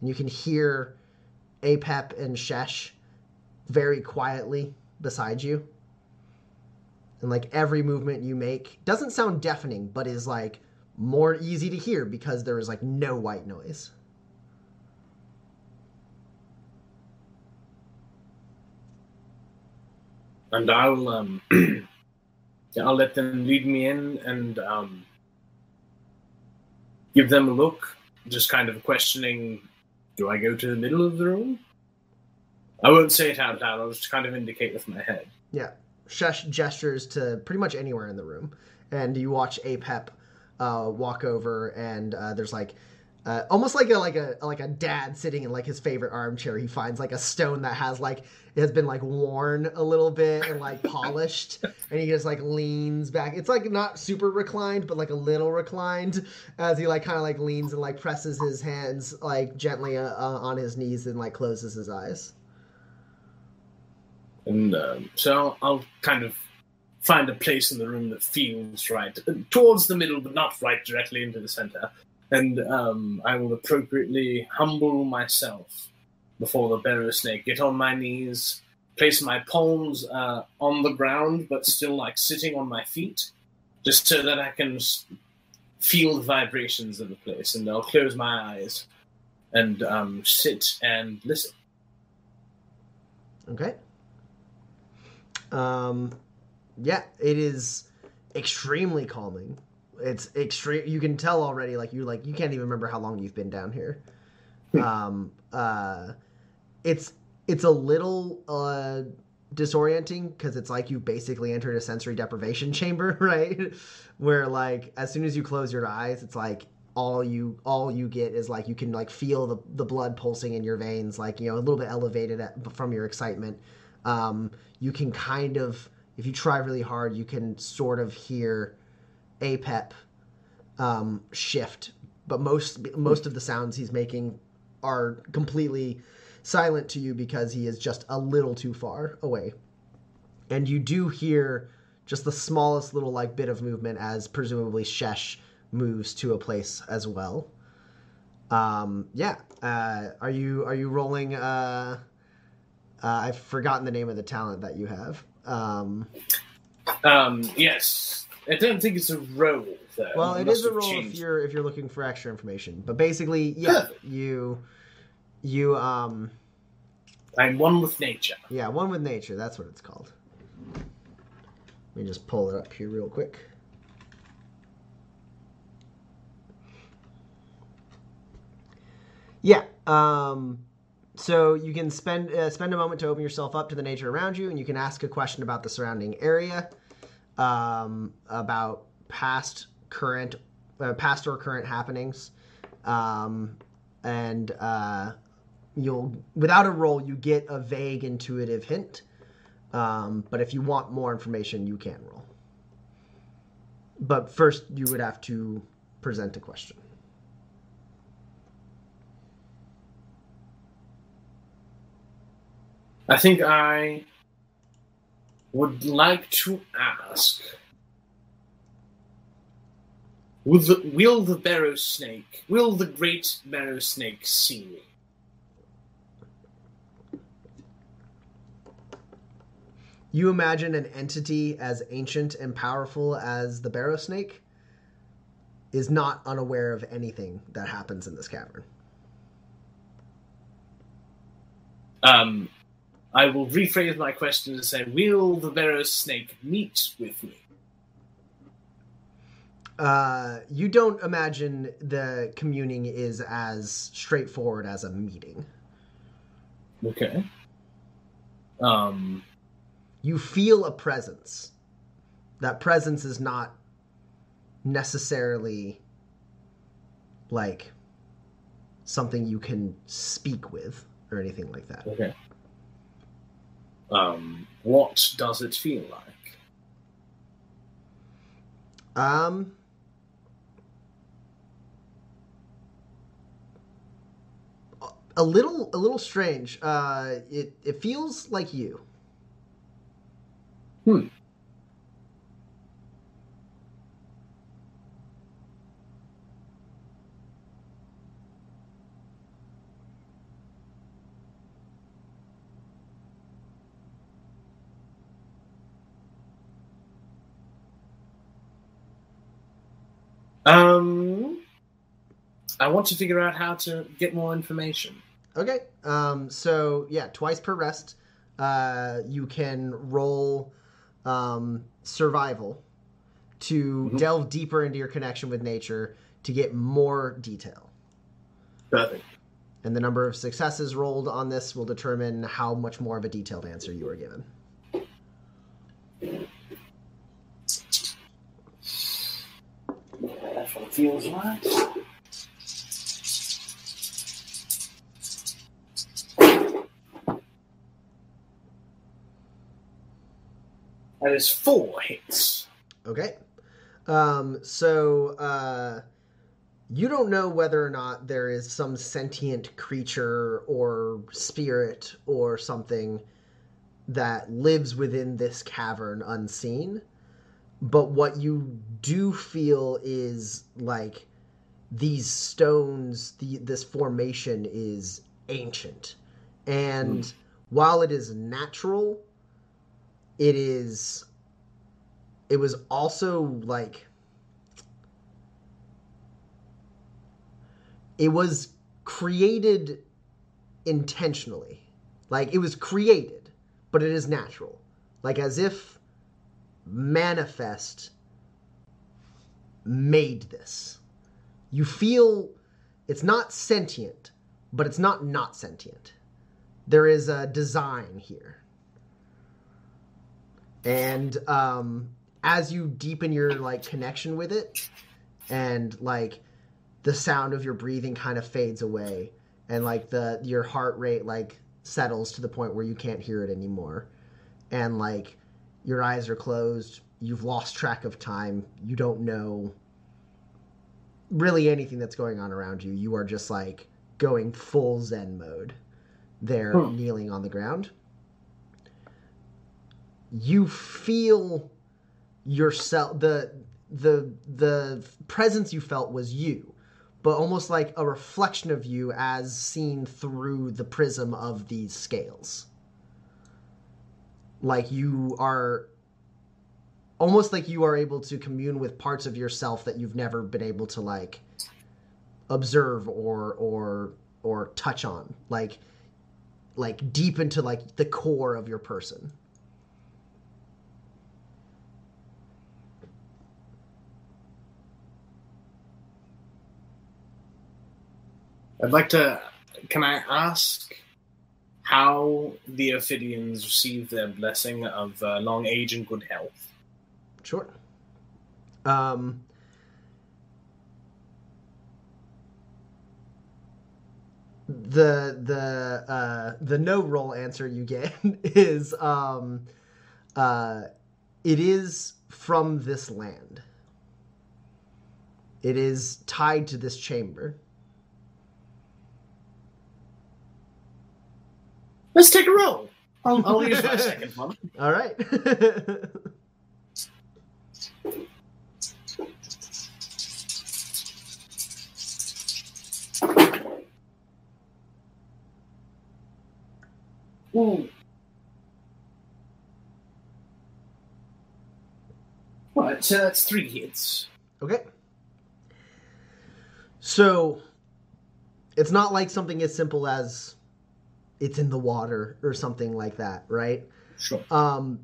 and you can hear Apep and Shesh very quietly beside you. And like every movement you make doesn't sound deafening, but is like more easy to hear because there is like no white noise. And I'll um, <clears throat> I'll let them lead me in and um, give them a look, just kind of questioning: Do I go to the middle of the room? I won't say it out loud. I'll just kind of indicate with my head. Yeah. Shesh gestures to pretty much anywhere in the room, and you watch Apep uh, walk over, and uh, there's like uh, almost like a like a like a dad sitting in like his favorite armchair. He finds like a stone that has like it has been like worn a little bit and like <laughs> polished, and he just like leans back. It's like not super reclined, but like a little reclined as he like kind of like leans and like presses his hands like gently uh, uh, on his knees and like closes his eyes. And um, so I'll kind of find a place in the room that feels right, towards the middle, but not right directly into the center. And um, I will appropriately humble myself before the barrow snake, get on my knees, place my palms uh, on the ground, but still like sitting on my feet, just so that I can feel the vibrations of the place. And I'll close my eyes and um, sit and listen. Okay. Um, yeah, it is extremely calming. It's extreme. You can tell already. Like you, like you can't even remember how long you've been down here. um, uh, it's it's a little uh disorienting because it's like you basically entered a sensory deprivation <laughs> chamber, right? Where like as soon as you close your eyes, it's like all you all you get is like you can like feel the the blood pulsing in your veins, like you know a little bit elevated at, from your excitement. Um, you can kind of if you try really hard, you can sort of hear Apep um, shift, but most most of the sounds he's making are completely silent to you because he is just a little too far away. And you do hear just the smallest little like bit of movement as presumably Shesh moves to a place as well. Um, yeah. Uh, are you are you rolling? Uh, uh, I've forgotten the name of the talent that you have. Um, Um, yes, I don't think it's a roll. Though. well, it must is a have roll if you're if you're looking for extra information. But basically, yeah, you you um I'm one with nature. Yeah, one with nature. That's what it's called. Let me just pull it up here real quick. Yeah. Um, so you can spend uh, spend a moment to open yourself up to the nature around you, and you can ask a question about the surrounding area, um, about past, current, uh, past or current happenings, um, and uh, you'll without a roll you get a vague intuitive hint. Um, but if you want more information you can roll. But first you would have to present a question I think I would like to ask will the, will the barrow snake, will the great barrow snake see me? you imagine an entity as ancient and powerful as the barrow snake is not unaware of anything that happens in this cavern Um, I will rephrase my question and say, will the barrow snake meet with me? uh, you don't imagine the communing is as straightforward as a meeting Okay. Um, you feel a presence. That presence is not necessarily like something you can speak with or anything like that. okay. Um, what does it feel like? Um a little a little strange. Uh it it feels like you. Hmm. Um, I want to figure out how to get more information. Okay. Um, so yeah, twice per rest. uh, you can roll um, survival to delve deeper into your connection with nature to get more detail. Perfect. And the number of successes rolled on this will determine how much more of a detailed answer you are given. That's what it feels like. That is four hits. Okay. Um, so uh, you don't know whether or not there is some sentient creature or spirit or something that lives within this cavern unseen. But what you do feel is like these stones, the this formation is ancient. And hmm. while it is natural, it is it was also like it was created intentionally. Like it was created but it is natural. Like as if manifest made this. You feel it's not sentient but it's not not sentient. There is a design here. And um as you deepen your like connection with it and like the sound of your breathing kind of fades away and like the your heart rate like settles to the point where you can't hear it anymore and like your eyes are closed you've lost track of time you don't know really anything that's going on around you you are just like going full zen mode. There Hmm. kneeling on the ground. You feel yourself the the the presence you felt was you but almost like a reflection of you as seen through the prism of these scales. Like you are almost like you are able to commune with parts of yourself that you've never been able to like observe or or or touch on like like deep into like the core of your person I'd like to. Can I ask how the Ophidians receive their blessing of uh, long age and good health? Sure. Um, the the uh, the no roll answer you get <laughs> is um, uh, it is from this land. It is tied to this chamber. Let's take a roll. I'll, I'll <laughs> use my second one. All right. <laughs> Right, so that's three hits. Okay. So it's not like something as simple as it's in the water or something like that, right? Sure. Um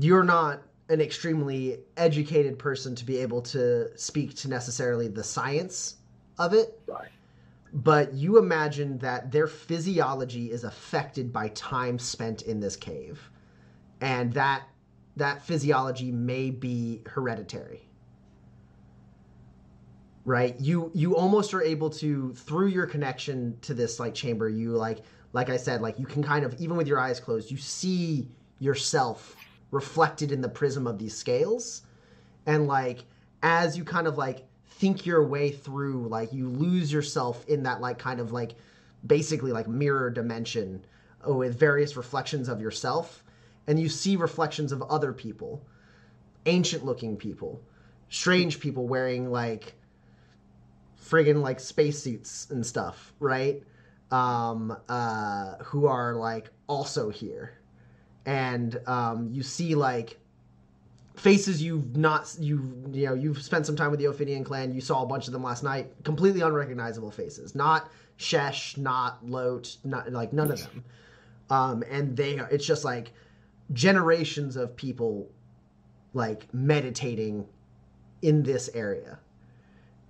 you're not an extremely educated person to be able to speak to necessarily the science of it, Right. But you imagine that their physiology is affected by time spent in this cave. And that that physiology may be hereditary right you you almost are able to through your connection to this like chamber you like like i said like you can kind of even with your eyes closed you see yourself reflected in the prism of these scales and like as you kind of like think your way through like you lose yourself in that like kind of like basically like mirror dimension uh, with various reflections of yourself and you see reflections of other people ancient looking people strange people wearing like friggin' like spacesuits and stuff right? Um uh who are like also here. And um you see like faces you've not you you know you've spent some time with the Ophidian clan. You saw a bunch of them last night. Completely unrecognizable faces. Not Shesh not Lot not like none of them. Um, and they it's just like generations of people like meditating in this area.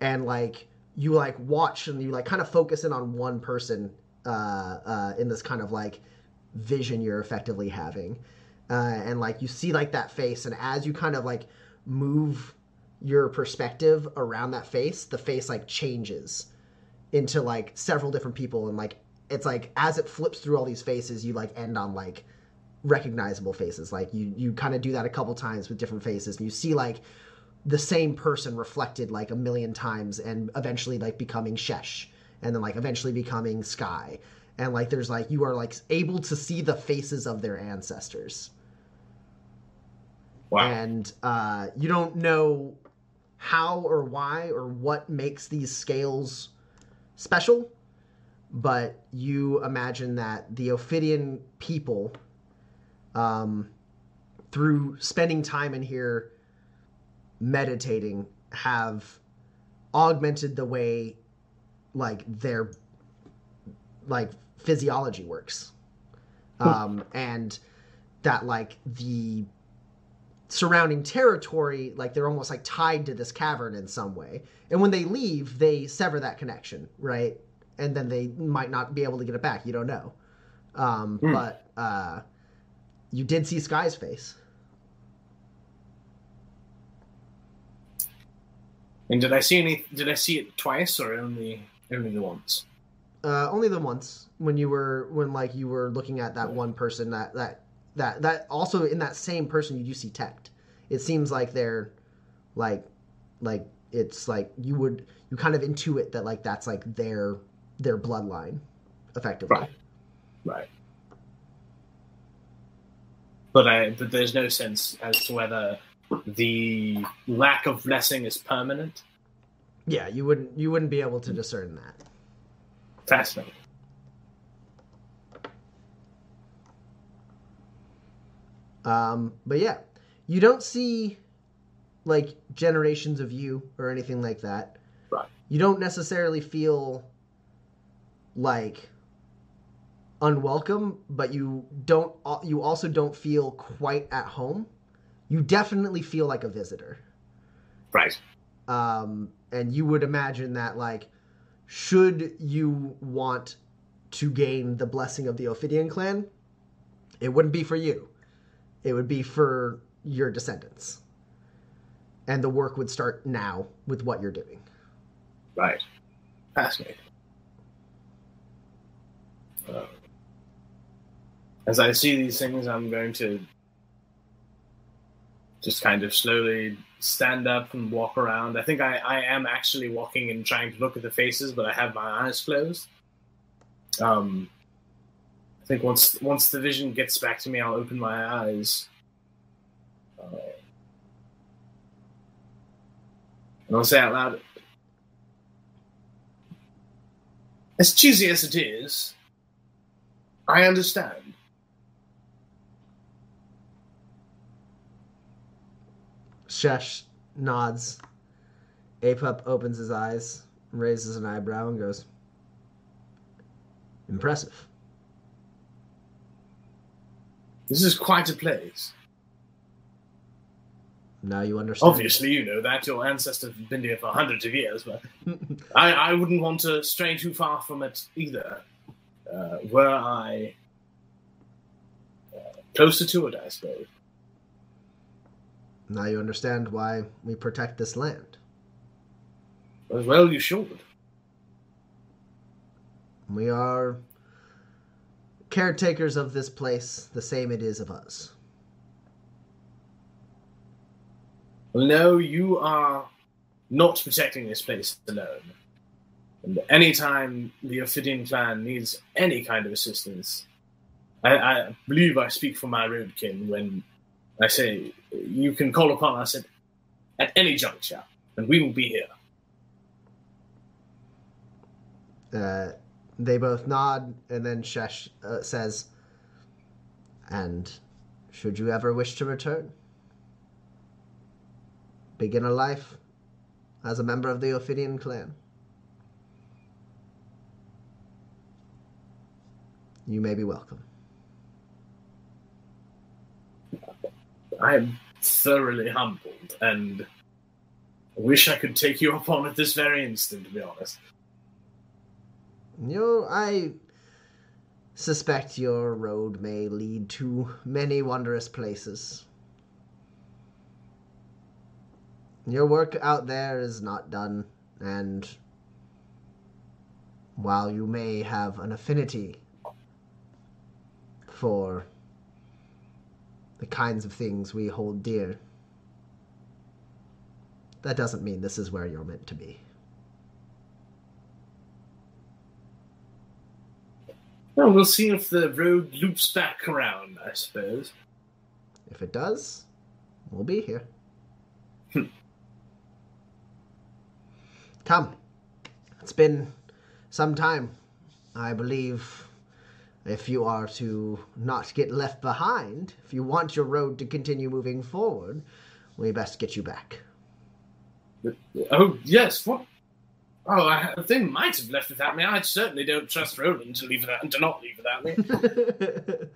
And like you like watch and you like kind of focus in on one person uh, uh, in this kind of like vision you're effectively having uh, and like you see like that face and as you kind of like move your perspective around that face the face like changes into like several different people and like it's like as it flips through all these faces you like end on like recognizable faces. Like you you kind of do that a couple times with different faces and you see like the same person reflected like a million times and eventually like becoming shesh and then like eventually becoming sky. And like there's like you are like able to see the faces of their ancestors Wow. and uh, you don't know how or why or what makes these scales special, but you imagine that the Ophidian people, um, through spending time in here meditating, have augmented the way like their like physiology works um and that like the surrounding territory like they're almost like tied to this cavern in some way and when they leave they sever that connection right and then they might not be able to get it back you don't know um Hmm. but uh you did see sky's face And did I see any? Did I see it twice or only only the once? uh only the once when you were when like you were looking at that one person that that that that also in that same person you do see Tect it seems like they're like like it's like you would you kind of intuit that like that's like their their bloodline effectively Right. Right. But I but there's no sense as to whether the lack of blessing is permanent. yeah you wouldn't you wouldn't be able to discern that Fascinating. Um, but yeah, you don't see like generations of you or anything like that. Right. You don't necessarily feel like unwelcome, but you don't. You also don't feel quite at home. You definitely feel like a visitor. Right. Um, and you would imagine that like, should you want to gain the blessing of the Ophidian clan, it wouldn't be for you. It would be for your descendants. And the work would start now with what you're doing. Right. Fascinating. Uh, as I see these things, I'm going to just kind of slowly stand up and walk around. I think I, I am actually walking and trying to look at the faces, but I have my eyes closed. Um, I think once once the vision gets back to me, I'll open my eyes. Uh, and I'll say out loud, as cheesy as it is, I understand. Shesh nods. Apep opens his eyes, raises an eyebrow, and goes, Impressive. This is quite a place. Now you understand. Obviously, you know that your ancestors have been here for hundreds of years, but <laughs> I, I wouldn't want to stray too far from it either. Uh, were I uh, closer to it, I suppose. Now you understand why we protect this land. As well, you should. We are caretakers of this place, the same it is of us. Well, no, you are not protecting this place alone. And anytime the Ophidian clan needs any kind of assistance, I, I believe I speak for my roadkin when I say you can call upon us at, at any juncture, and we will be here. Uh, they both nod, and then Shesh uh, says, And should you ever wish to return, begin a life as a member of the Ophidian clan, you may be welcome. I am thoroughly humbled, and wish I could take you up on it this very instant, to be honest. You I suspect your road may lead to many wondrous places. Your work out there is not done, and while you may have an affinity for the kinds of things we hold dear, that doesn't mean this is where you're meant to be. Well, we'll see if the road loops back around, I suppose. If it does, we'll be here. Hmm. Come. It's been some time. I believe if you are to not get left behind, if you want your road to continue moving forward, we best get you back. Oh, yes, what? Oh, I, thing might have left without me. I certainly don't trust Roland to leave without, to not leave without me.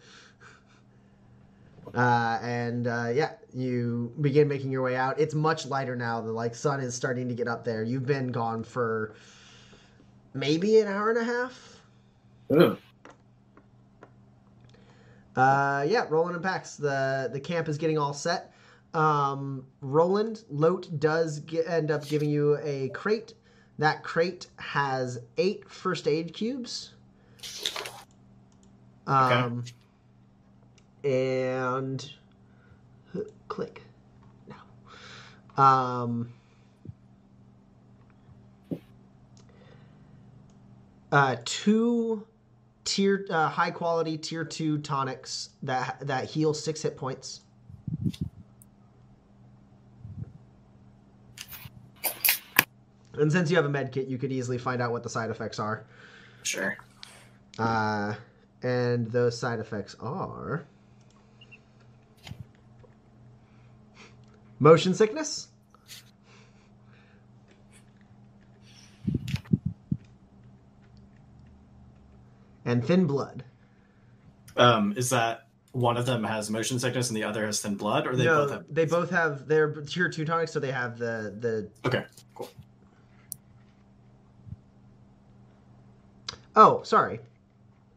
<laughs> uh, and uh, yeah, you begin making your way out. It's much lighter now. The like sun is starting to get up there. You've been gone for maybe an hour and a half. Oh, Uh, yeah, Roland and Pax. The the camp is getting all set. Um, Roland Lote does get, end up giving you a crate. That crate has eight first aid cubes. Um, and click no. Um, uh, two tier uh, high quality tier two tonics that that heal six hit points. And since you have a med kit, you could easily find out what the side effects are. Sure. Uh, and those side effects are motion sickness, and thin blood. Um, is that one of them has motion sickness and the other has thin blood, or they no, both have? they both have their tier two tonics, so they have the the. Okay, cool. Oh, sorry.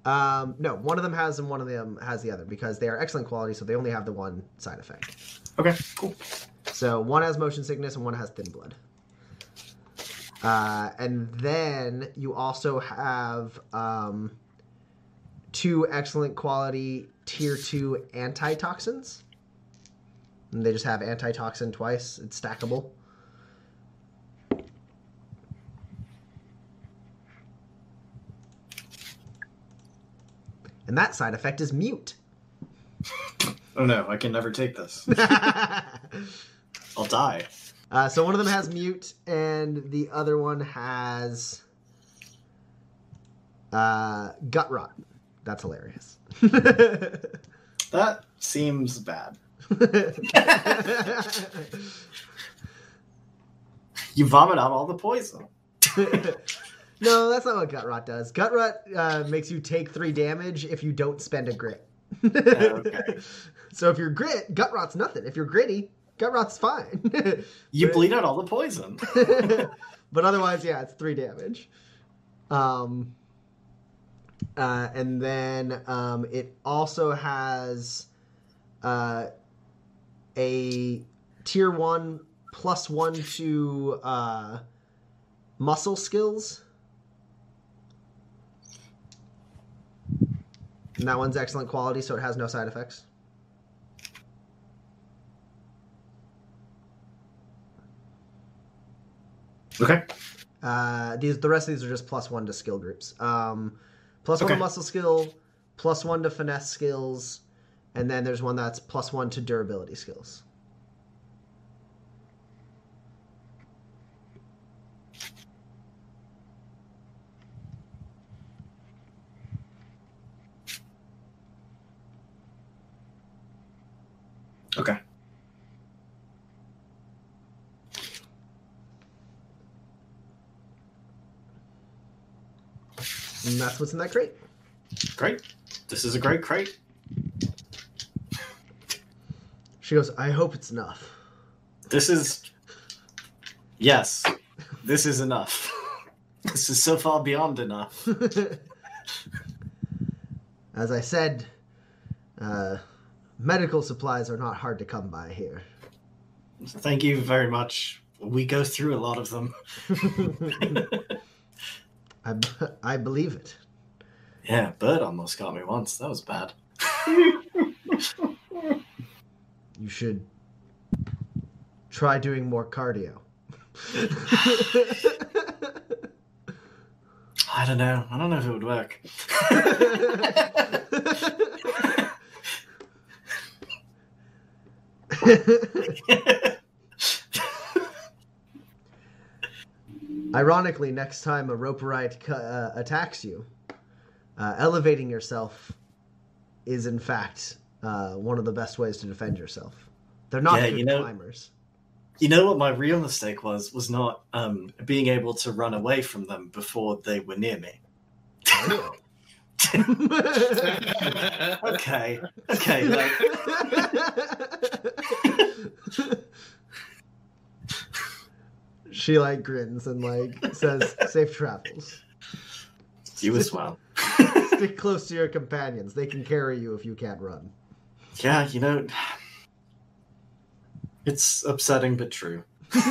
Um, no, one of them has and one of them has the other because they are excellent quality, so they only have the one side effect. Okay, cool. So one has motion sickness and one has thin blood. Uh, and then you also have um, two excellent quality tier two antitoxins. And they just have antitoxin twice. It's stackable. And that side effect is mute. <laughs> Oh no, I can never take this. <laughs> I'll die. Uh, so one of them has mute, and the other one has uh, gut rot. That's hilarious. <laughs> That seems bad. You vomit out all the poison. No, that's not what gut rot does. Gut rot uh, makes you take three damage if you don't spend a grit. okay. <laughs> So if you're grit, gut rot's nothing. If you're gritty, gut rot's fine. <laughs> You bleed out all the poison. <laughs> but otherwise, yeah, it's three damage. Um, uh, and then um, it also has uh, a tier one plus one to uh, muscle skills. And that one's excellent quality, so it has no side effects. Okay. Uh, these the rest of these are just plus one to skill groups. Um, plus one Okay. to muscle skill, plus one to finesse skills, and then there's one that's plus one to durability skills. Okay. And that's what's in that crate. Great. This is a great crate. She goes, I hope it's enough. This is. Yes, this is enough. <laughs> This is so far beyond enough. <laughs> As I said, uh, medical supplies are not hard to come by here. Thank you very much. We go through a lot of them. <laughs> I, I believe it. Yeah, Bird almost got me once. That was bad. You should try doing more cardio. <laughs> I don't know. I don't know if it would work. <laughs> <laughs> Ironically, next time a roperite cu- uh, attacks you, uh, elevating yourself is in fact uh, one of the best ways to defend yourself. They're not Yeah, good you know- climbers. you know what my real mistake was? Was not um, being able to run away from them before they were near me. <laughs> Okay, okay. Like, <laughs> she like grins and like says, "Safe travels. you as well. Stick close to your companions. They can carry you if you can't run." Yeah, you know, it's upsetting but true. <laughs>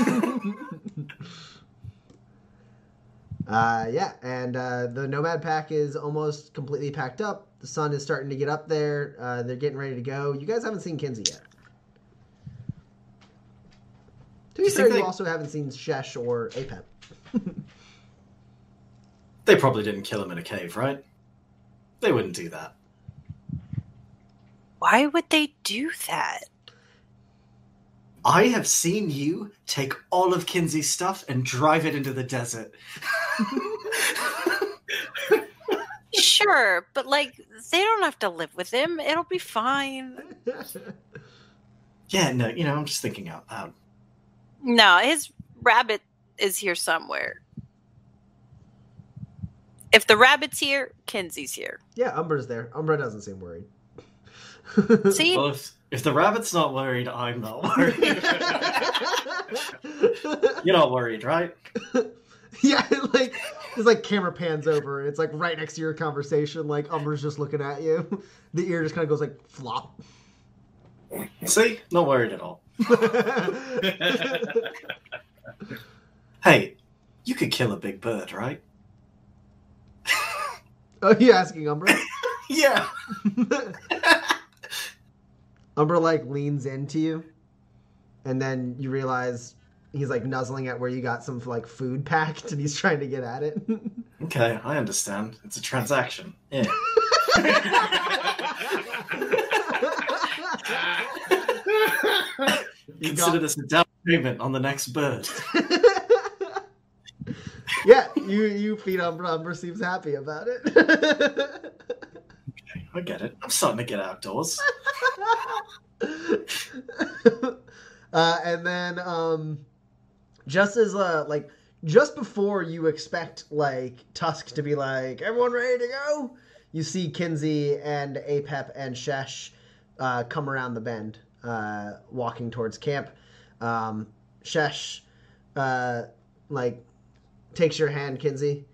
Uh, yeah, and uh, the Nomad Pack is almost completely packed up. The sun is starting to get up there. Uh, they're getting ready to go. You guys haven't seen Kinsey yet. To be you fair, you they- also haven't seen Shesh or Apep. <laughs> They probably didn't kill him in a cave, right? They wouldn't do that. Why would they do that? I have seen you take all of Kinsey's stuff and drive it into the desert. <laughs> Sure, but like they don't have to live with him. It'll be fine. <laughs> yeah, no, you know, I'm just thinking out loud. No, his rabbit is here somewhere. If the rabbit's here, Kinsey's here. yeah, Umbra's there. Umbra doesn't seem worried. <laughs> See? Well, if, if the rabbit's not worried, I'm not worried. <laughs> You're not worried, right? <laughs> yeah, like it's like camera pans over and it's like right next to your conversation. Like Umbra's just looking at you. The ear just kind of goes like flop. See? Not worried at all. <laughs> Hey, you could kill a big bird, right? <laughs> Are you asking Umbra? <laughs> Yeah. Umbra like leans into you, and then you realize he's like nuzzling at where you got some like food packed, and he's trying to get at it. Okay, I understand. It's a transaction. Yeah. You Consider got- this a down payment on the next bird. <laughs> yeah, you you feed Umbra. Seems happy about it. <laughs> Okay, I get it. I'm starting to get outdoors. <laughs> uh, and then um, just as uh, like just before you expect like Tusk to be like everyone ready to go, you see Kinsey and Apep and Shesh uh, come around the bend, uh, walking towards camp. Um, Shesh uh, like takes your hand, Kinsey,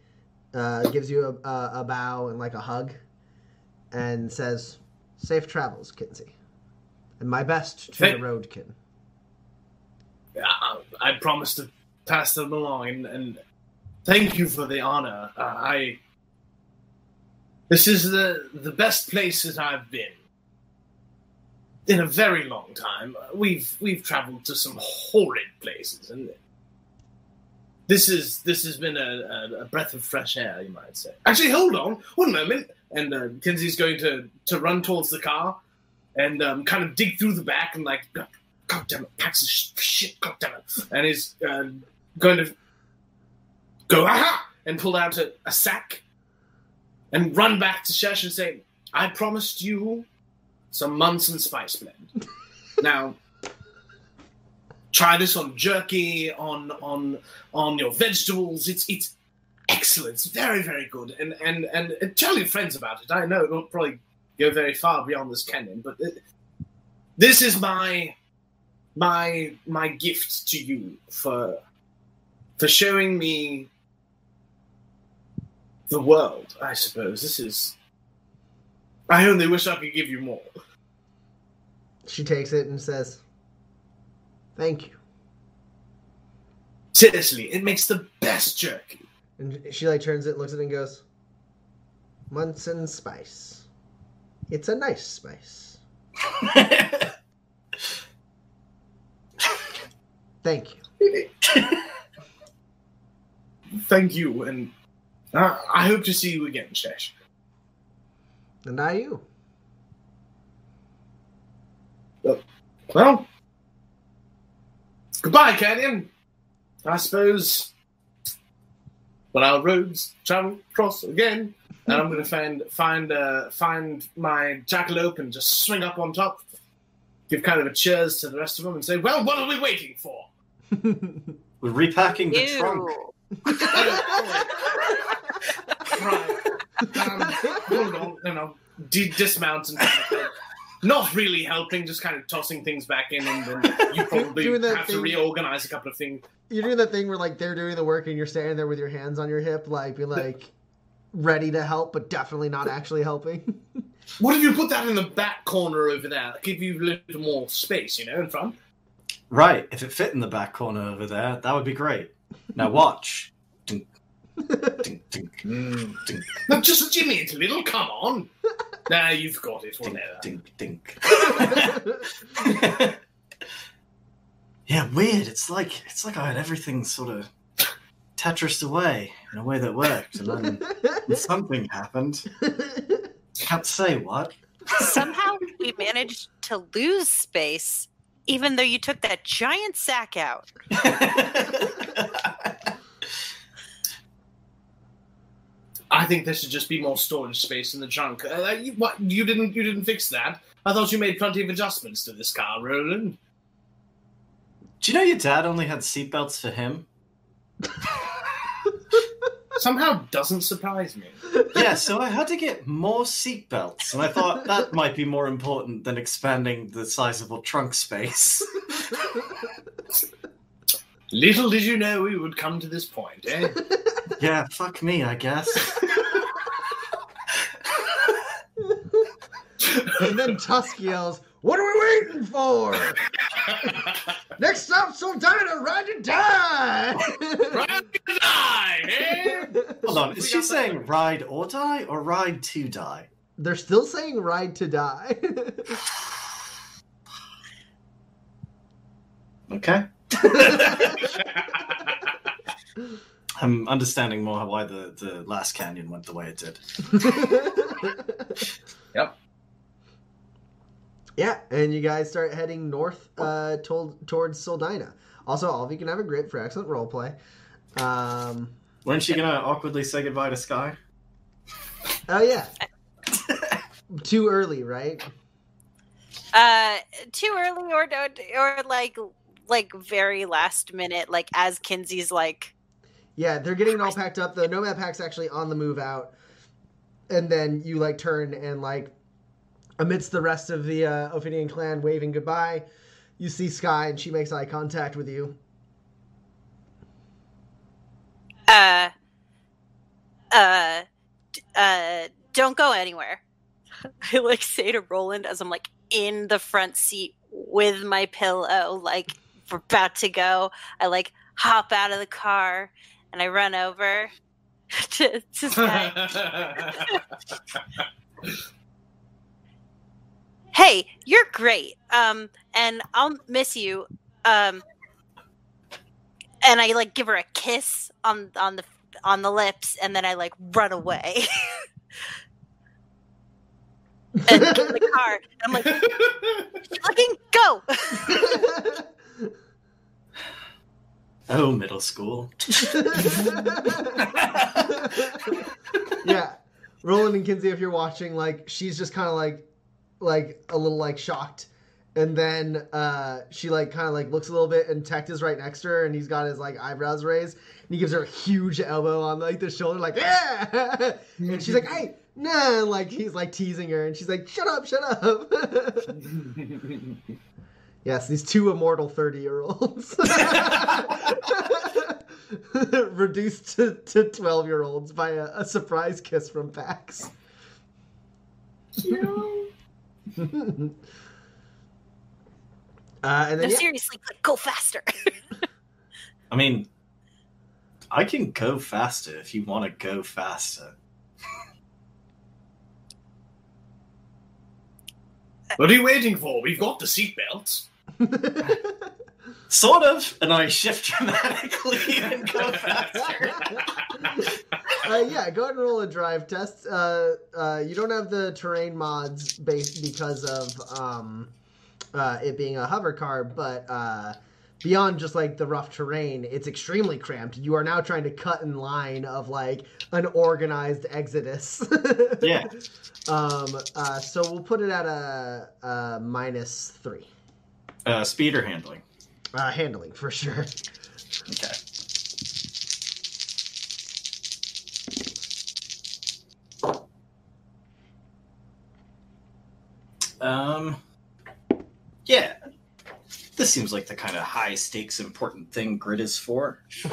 uh, gives you a, a, a bow and like a hug, and says, "Safe travels, Kinsey." And my best to the roadkin. I, I promise to pass them along, and, and thank you for the honor. Uh, I. This is the the best place that I've been in a very long time. We've we've traveled to some horrid places, and this is this has been a, a, a breath of fresh air, you might say. Actually, hold on one moment. And uh, Kinsey's going to to run towards the car and um, kind of dig through the back and like God damn it, packs of shit, God damn it. And he's uh, going to go, aha! And pull out a, a sack and run back to Shesh and say, I promised you some Munson spice blend. now, try this on jerky, on on on your vegetables. It's it's excellent. It's very, very good. And and and, tell your friends about it. I know it won't probably go very far beyond this canyon, but it, this is my my my gift to you for for showing me the world. I suppose this is. I only wish I could give you more. She takes it and says, "Thank you." Seriously, it makes the best jerky. And she like turns it, looks at it, and goes, "Munson spice. It's a nice spice. <laughs> Thank you." Thank you, and uh, I hope to see you again, Shesh. And I you. Well, goodbye, Canyon. I suppose when our roads travel cross again, and I'm going to find find uh, find my jackalope and just swing up on top, give kind of a cheers to the rest of them, and say, "Well, what are we waiting for?" <laughs> We're repacking the Ew. trunk. <laughs> right. Um, hold on, no, no. D- dismount and not really helping, just kind of tossing things back in, and then you <laughs> probably Doing that have to thing- reorganize a couple of things. You're doing that thing where like they're doing the work and you're standing there with your hands on your hip, like be like ready to help, but definitely not actually helping. <laughs> What if you put that in the back corner over there? Give you a little more space, you know, in front. Right, if it fit in the back corner over there, that would be great. Now watch. Dink, dink, dink, dink, No, just Jimmy, it's a little. Come on. Nah, you've got it. dink, Whatever. dink, dink. <laughs> yeah, weird. It's like it's like I had everything sort of Tetrised away in a way that worked, and then <laughs> something happened. Can't say what. Somehow we managed to lose space, even though you took that giant sack out. <laughs> I think there should just be more storage space in the trunk. Uh, you, what? You didn't? You didn't fix that? I thought you made plenty of adjustments to this car, Roland. Do you know your dad only had seatbelts for him? <laughs> Somehow doesn't surprise me. Yeah, so I had to get more seatbelts, and I thought that might be more important than expanding the sizable trunk space. Little did you know we would come to this point, eh? Yeah, fuck me, I guess. And then Tusk yells, "What are we waiting for? Next stop, Soldana, ride to die!" Ride or die? Hold on, is she saying ride or die or ride to die? They're still saying "ride to die." <sighs> Okay. <laughs> I'm understanding more why the, the last canyon went the way it did. <laughs> Yep. Yeah, and you guys start heading north uh, told, towards Soldina. Also, all of you can have a grit for excellent roleplay. Um, When's she gonna awkwardly say goodbye to Sky? oh yeah, <laughs> too early, right? Uh, too early or don't or like like very last minute, like as Kinsey's like Yeah, they're getting it all packed up. The Nomad Pack's actually on the move out, and then you like turn and like amidst the rest of the uh, Ophidian clan waving goodbye, you see Sky and she makes eye contact with you. uh uh uh don't go anywhere <laughs> i like say to roland as i'm like in the front seat with my pillow like we're about to go i like hop out of the car and i run over <laughs> to, to Sky. <laughs> hey you're great. Um and i'll miss you. Um and i like give her a kiss on on the on the lips and then i like run away. <laughs> And get in the car i'm like fucking go! <laughs> Oh, middle school. <laughs> yeah, Roland and Kinsey, if you're watching, like she's just kind of like, like a little like shocked, and then uh she like kind of like looks a little bit, and Tect is right next to her, and he's got his like eyebrows raised, and he gives her a huge elbow on like the shoulder, like yeah, <laughs> and she's like, hey, nah, like he's like teasing her, and she's like, shut up, shut up. <laughs> yes, these two immortal thirty-year-olds. <laughs> Reduced to to twelve-year-olds by a, a surprise kiss from Pax. Uh, and No, yeah, seriously, like, go faster. <laughs> I mean, I can go faster if you want to go faster. <laughs> what are you waiting for? We've got the seatbelts. <laughs> Sort of, and I shift dramatically and go faster. Uh, yeah, go ahead and roll a drive test. Uh, uh, you don't have the terrain mods based because of um, uh, it being a hover car, but uh, beyond just like the rough terrain, it's extremely cramped. You are now trying to cut in line of like an organized exodus. <laughs> Yeah. Um. Uh. So we'll put it at a, a minus three. Uh, speed or handling? Uh, handling for sure. Okay. Um, yeah. This seems like the kind of high stakes important thing grid is for. <laughs>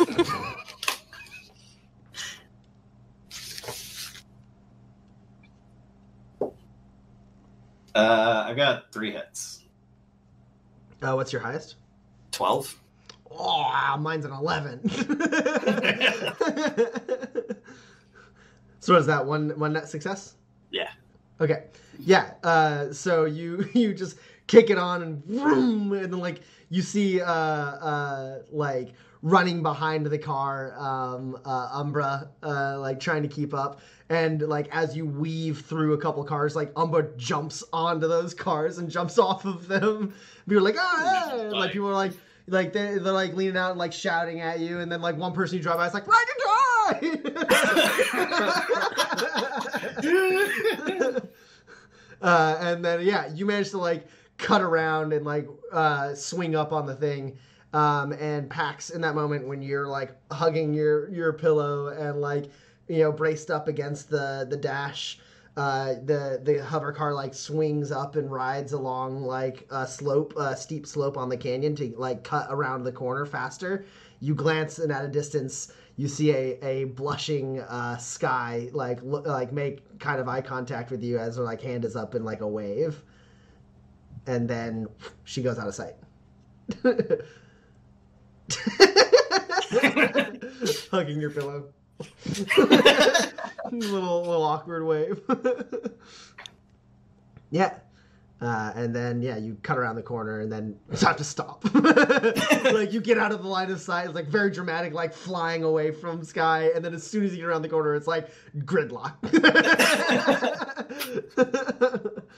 uh, I've got three hits. Uh, what's your highest? 12. Oh, mine's an 11. <laughs> <laughs> so what is that? One one net success? Yeah. Okay. Yeah. Uh, so you <laughs> you just kick it on and vroom, and then like you see uh, uh, like running behind the car um, uh, Umbra uh, like trying to keep up. And like as you weave through a couple cars like Umbra jumps onto those cars and jumps <laughs> off of them. People are like ah, ah," and, like people are like like they, they're like leaning out and like shouting at you. And then like one person you drive by is like ride or die <laughs> uh, and then yeah, you manage to like cut around and like uh, swing up on the thing. Um, and Pax in that moment when you're like hugging your your pillow and like you know braced up against the the dash, uh, the the hover car like swings up and rides along like a slope, a steep slope on the canyon to like cut around the corner faster. You glance and at a distance you see a, a blushing uh, sky like look, like make kind of eye contact with you as her like hand is up in like a wave, and then she goes out of sight. <laughs> Hugging your pillow. <laughs> little little awkward wave. <laughs> yeah. Uh, and then yeah, you cut around the corner and then it's have to stop. <laughs> like you get out of the line of sight, it's like very dramatic, like flying away from Sky, and then as soon as you get around the corner, it's like gridlock. <laughs>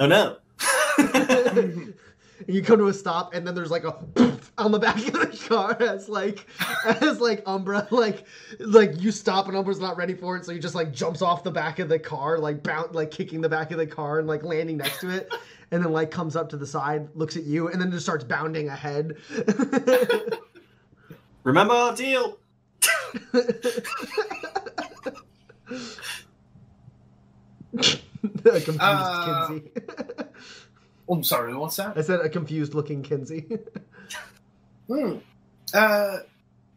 Oh no. <laughs> and you come to a stop, and then there's like a <laughs> on the back of the car as like as like Umbra like like you stop and Umbra's not ready for it, so he just like jumps off the back of the car, like bound like kicking the back of the car and like landing next to it, <laughs> and then like comes up to the side, looks at you, and then just starts bounding ahead. <laughs> Remember our deal? a confused Uh, Kinsey. Oh, I'm sorry, what's that? Is that? I said a confused looking Kinsey. <laughs> Hmm. Uh,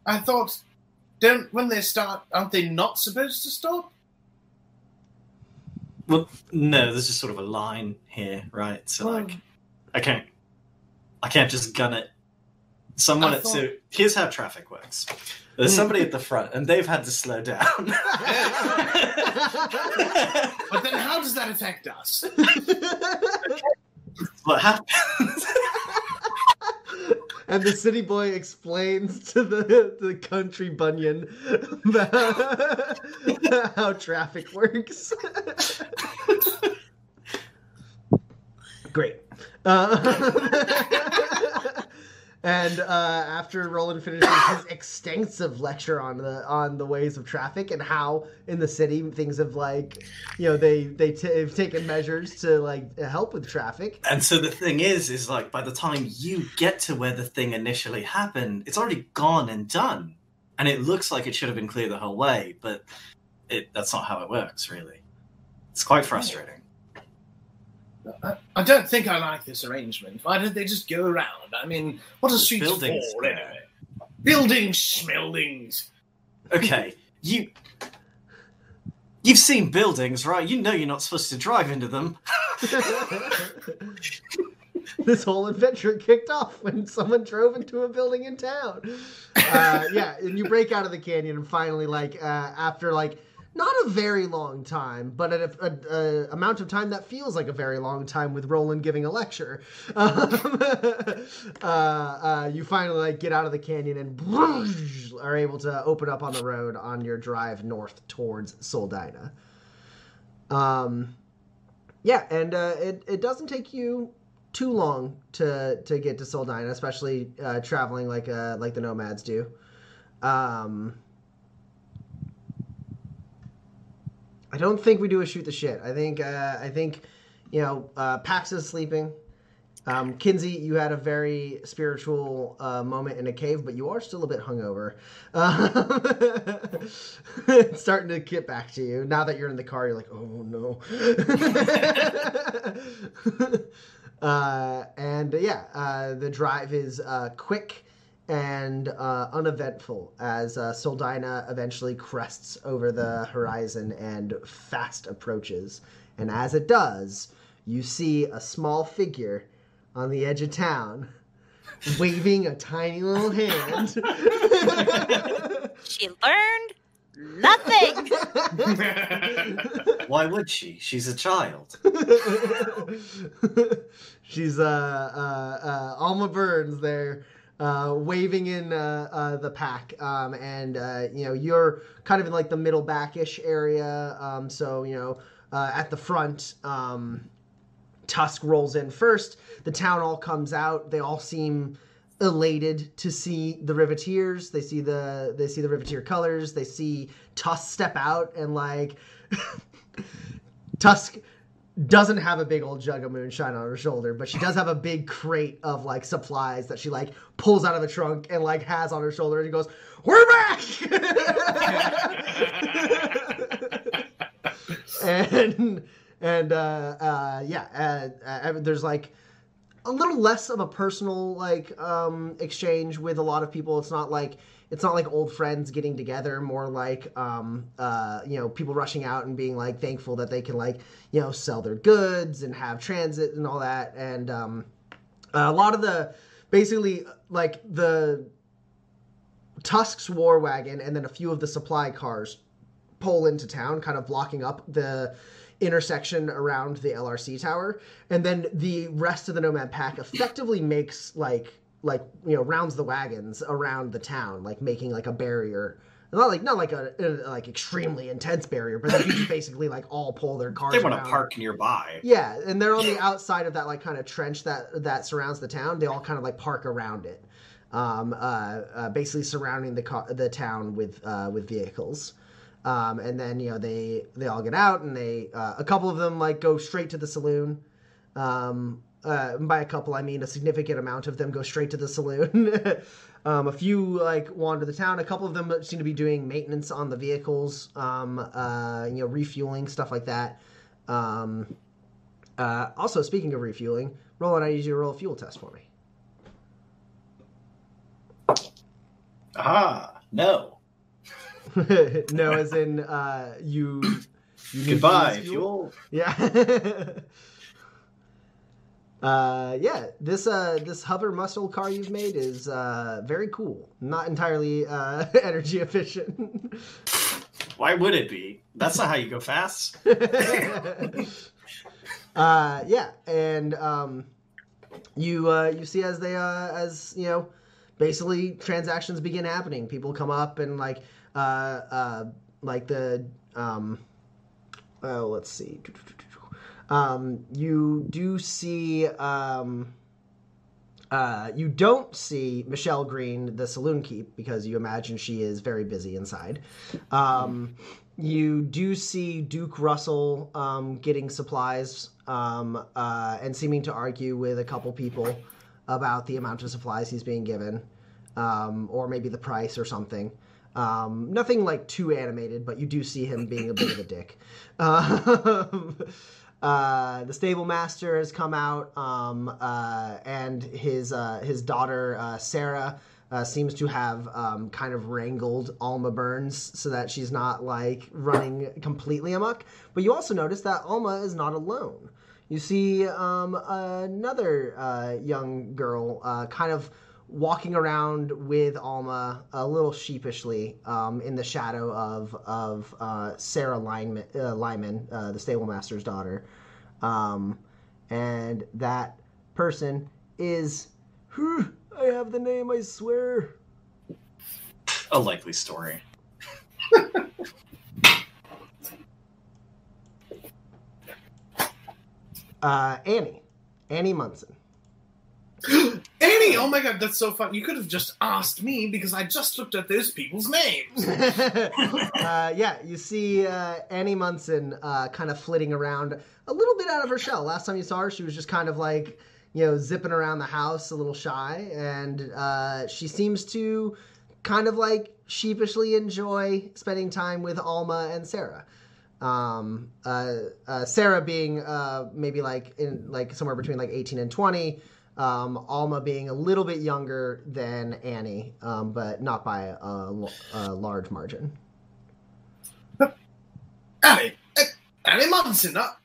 I thought, don't when they start, aren't they not supposed to stop? Well, no, there's just sort of a line here, right? So like, I can't, I can't just gun it. Someone I at so here's how traffic works. There's somebody at the front, and they've had to slow down. <laughs> <laughs> But then, how does that affect us? What happens? <laughs> and the city boy explains to the the country bunyan about <laughs> how traffic works. <laughs> Great. Uh, and uh, after Roland finishes his extensive lecture on the on the ways of traffic and how in the city things have like, you know, they they t- have taken measures to like help with traffic. and so the thing is, is like by the time you get to where the thing initially happened, it's already gone and done, and it looks like it should have been clear the whole way, but it that's not how it works, really. It's quite frustrating. I, I don't think I like this arrangement. Why don't they just go around? I mean, what are There's streets buildings for there. anyway? Buildings, schmeldings. Okay, you. You've seen buildings, right? You know you're not supposed to drive into them. <laughs> this whole adventure kicked off when someone drove into a building in town. Uh, yeah, and you break out of the canyon and finally, like, uh, after like not a very long time, but a, a, a amount of time that feels like a very long time with Roland giving a lecture, <laughs> um, <laughs> uh, uh, you finally like get out of the canyon and <laughs> are able to open up on the road on your drive north towards Soldina. Um, yeah, and uh, it it doesn't take you too long to to get to Soldina, especially uh, traveling like uh, like the nomads do. Um, I don't think we do a shoot the shit. I think uh, I think you know uh, Pax is sleeping. Um, Kinsey, you had a very spiritual uh, moment in a cave, but you are still a bit hungover. Um, <laughs> starting to get back to you now that you're in the car. You're like, oh no. <laughs> uh, and yeah, uh, the drive is uh, quick and uh, uneventful as uh, Soldina eventually crests over the horizon and fast approaches. And as it does, you see a small figure on the edge of town <laughs> waving a tiny little hand. She learned nothing. <laughs> Why would she? She's a child. <laughs> She's uh, uh, uh, Alma Burns there, uh, waving in uh, uh, the pack, um, and uh, you know you're kind of in like the middle backish area. Um, so you know uh, at the front, um, Tusk rolls in first. The town all comes out. They all seem elated to see the Riveteers. They see the they see the Riveteer colors. They see Tusk step out and like <laughs> Tusk doesn't have a big old jug of moonshine on her shoulder, but she does have a big crate of like supplies that she like pulls out of the trunk and like has on her shoulder and she goes, We're back <laughs> And and uh uh yeah, uh, uh, there's like a little less of a personal like um exchange with a lot of people. It's not like it's not like old friends getting together, more like um uh you know, people rushing out and being like thankful that they can like, you know, sell their goods and have transit and all that. And um a lot of the basically like the Tusk's war wagon and then a few of the supply cars pull into town, kind of blocking up the intersection around the LRC tower, and then the rest of the Nomad pack effectively makes like like you know rounds the wagons around the town, like making like a barrier. Not like not like a, a like extremely intense barrier, but they just basically like all pull their cars. They want to park nearby. Yeah, and they're on the outside of that like kind of trench that that surrounds the town. They all kind of like park around it, um, uh, uh, basically surrounding the car, the town with uh, with vehicles. Um, and then you know they they all get out and they uh, a couple of them like go straight to the saloon. Um, uh, by a couple, I mean a significant amount of them go straight to the saloon. <laughs> um, a few like wander the town. A couple of them seem to be doing maintenance on the vehicles. Um, uh, you know, refueling stuff like that. Um, uh, also, speaking of refueling, Roland, I need you to roll a fuel test for me. Ah, no. <laughs> no, as in uh, you. you Goodbye, use fuel. Yeah. <laughs> uh, yeah. This uh, this hover muscle car you've made is uh, very cool. Not entirely uh, <laughs> energy efficient. Why would it be? That's not how you go fast. <laughs> <laughs> uh, yeah, and um, you uh, you see as they uh, as you know, basically transactions begin happening. People come up and like uh, uh, like the um, oh let's see, um, you do see um. Uh, you don't see Michelle Green, the saloon keep, because you imagine she is very busy inside. Um, you do see Duke Russell um, getting supplies um, uh, and seeming to argue with a couple people about the amount of supplies he's being given, um, or maybe the price or something. Um, nothing like too animated, but you do see him being a bit of a dick. <laughs> Um, uh, the stable master has come out, um, uh, and his uh, his daughter uh, Sarah uh, seems to have um, kind of wrangled Alma Burns so that she's not like running completely amok. But you also notice that Alma is not alone. You see um, another uh, young girl kind of walking around with Alma a little sheepishly um, in the shadow of of uh, Sarah Lyman, uh, Lyman uh, the stable master's daughter, um, and that person is. I have the name, I swear. A likely story. <laughs> Uh, Annie, Annie Munson. <gasps> Annie, oh my god, that's so fun. You could have just asked me because I just looked at those people's names. <laughs> uh, yeah, you see uh, Annie Munson uh, kind of flitting around a little bit out of her shell. Last time you saw her, she was just kind of like, you know, zipping around the house a little shy. And uh, she seems to kind of like sheepishly enjoy spending time with Alma and Sarah. Um, uh, uh, Sarah being uh, maybe like in like somewhere between like 18 and 20. Um, Alma being a little bit younger than Annie, um, but not by a, a, large margin. Annie, eh, Annie Munson, how,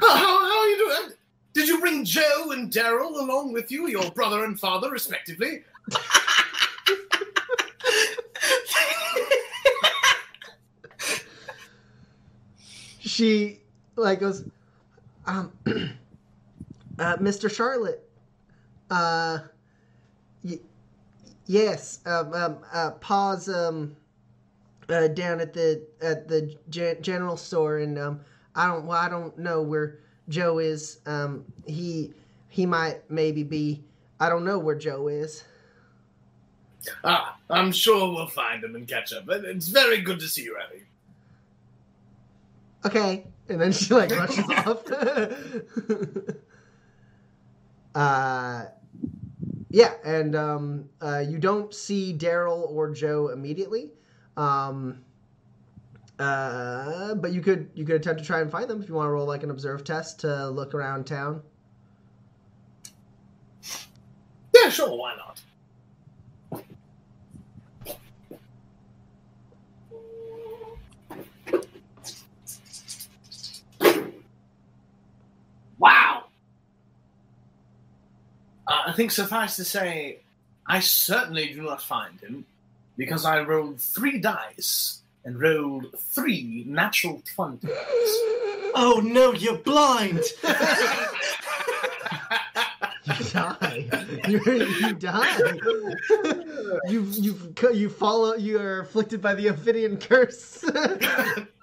how are you doing? Did you bring Joe and Daryl along with you, your brother and father, respectively? she like goes, um, <clears throat> uh, Mr. Charlotte, uh, y- yes, um, um, uh, pause, um, uh, down at the at the gen- general store, and um, I don't, well, I don't know where Joe is. Um, he he might maybe be. I don't know where Joe is. Ah, I'm sure we'll find him and catch up. It's very good to see you, Annie. okay and then she like rushes <laughs> off <laughs> uh yeah and um uh you don't see daryl or joe immediately um uh but you could you could attempt to try and find them if you want to roll like an observe test to look around town Yeah, sure, why not? Wow! Uh, I think suffice to say, I certainly do not find him because I rolled three dice and rolled three natural 20s. <laughs> Oh no, you're blind! <laughs> <laughs> you die you you die you you you follow you are afflicted by the ophidian curse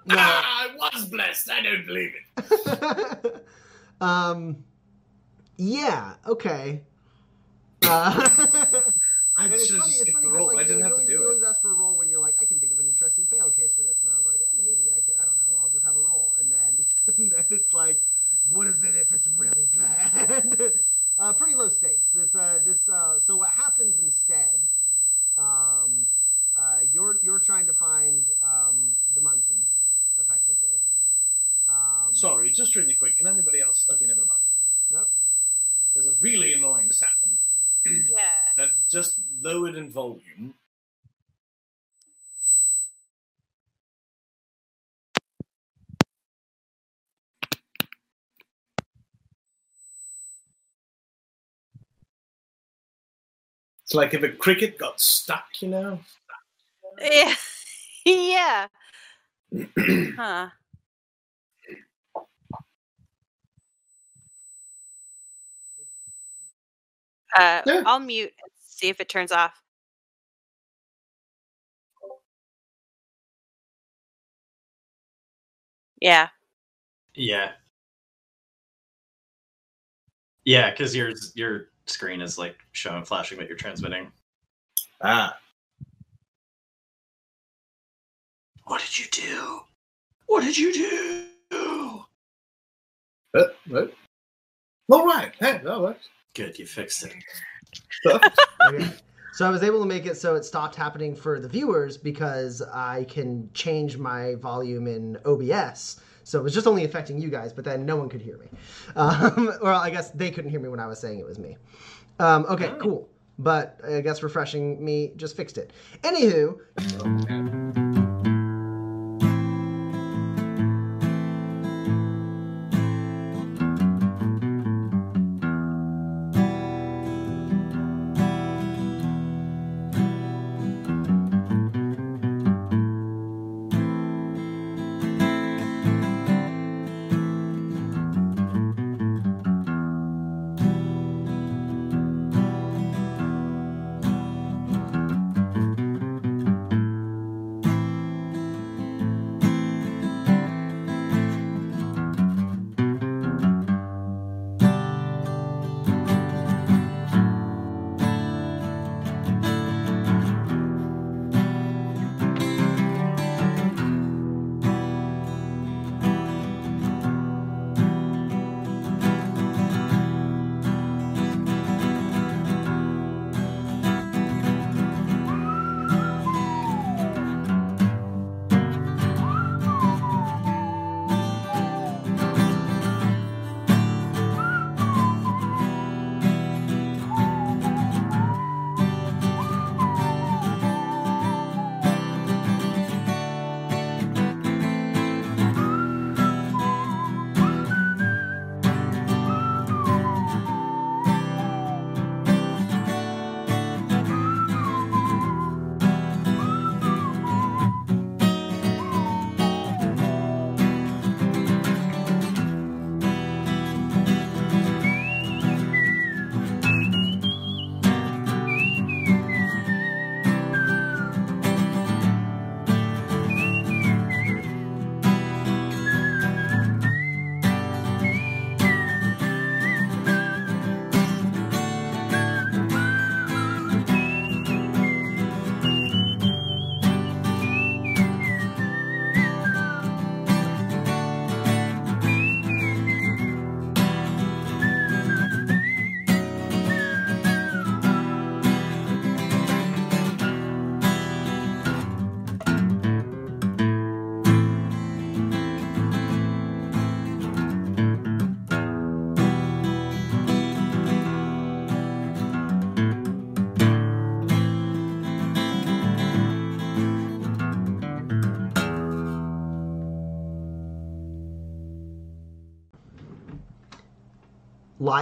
no Ah, I was blessed. I don't believe it. um, yeah, okay. Uh, <laughs> I and it's should have funny, just it's skipped funny the 'cause, roll. like, I didn't you have always, to you do always it. ask for a roll when you're like, I can think of an interesting fail case for this, and I was like, yeah, maybe I can. I don't know. I'll just have a roll, and then and then it's like, what is it if it's really bad? uh, pretty low stakes. This uh, this uh, so what happens instead? Um, uh, you're you're trying to find um, the Munsons effectively. Um, Sorry, just really quick. Can anybody else? Okay, never mind. Nope. There's a really annoying sound Yeah. that just lowered in volume. It's like if a cricket got stuck, you know. Yeah. <laughs> yeah. <clears throat> Huh. Uh, Yeah. I'll mute see if it turns off. Yeah. Yeah. Yeah, because your your screen is like showing flashing that you're transmitting. Ah, What did you do? What did you do? uh, uh. all right. Hey, that works. Good, you fixed it. Okay. <laughs> So I was able to make it so it stopped happening for the viewers because I can change my volume in OBS. So it was just only affecting you guys, but then no one could hear me. <laughs> Um, or I guess they couldn't hear me when I was saying it was me. Um, okay, Oh. cool. But I guess refreshing me just fixed it. Anywho,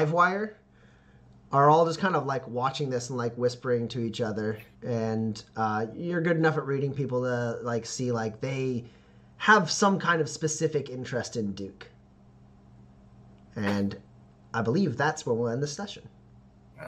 Livewire are all just kind of like watching this and like whispering to each other. And uh, you're good enough at reading people to like see like they have some kind of specific interest in Duke. And I believe that's where we'll end the session.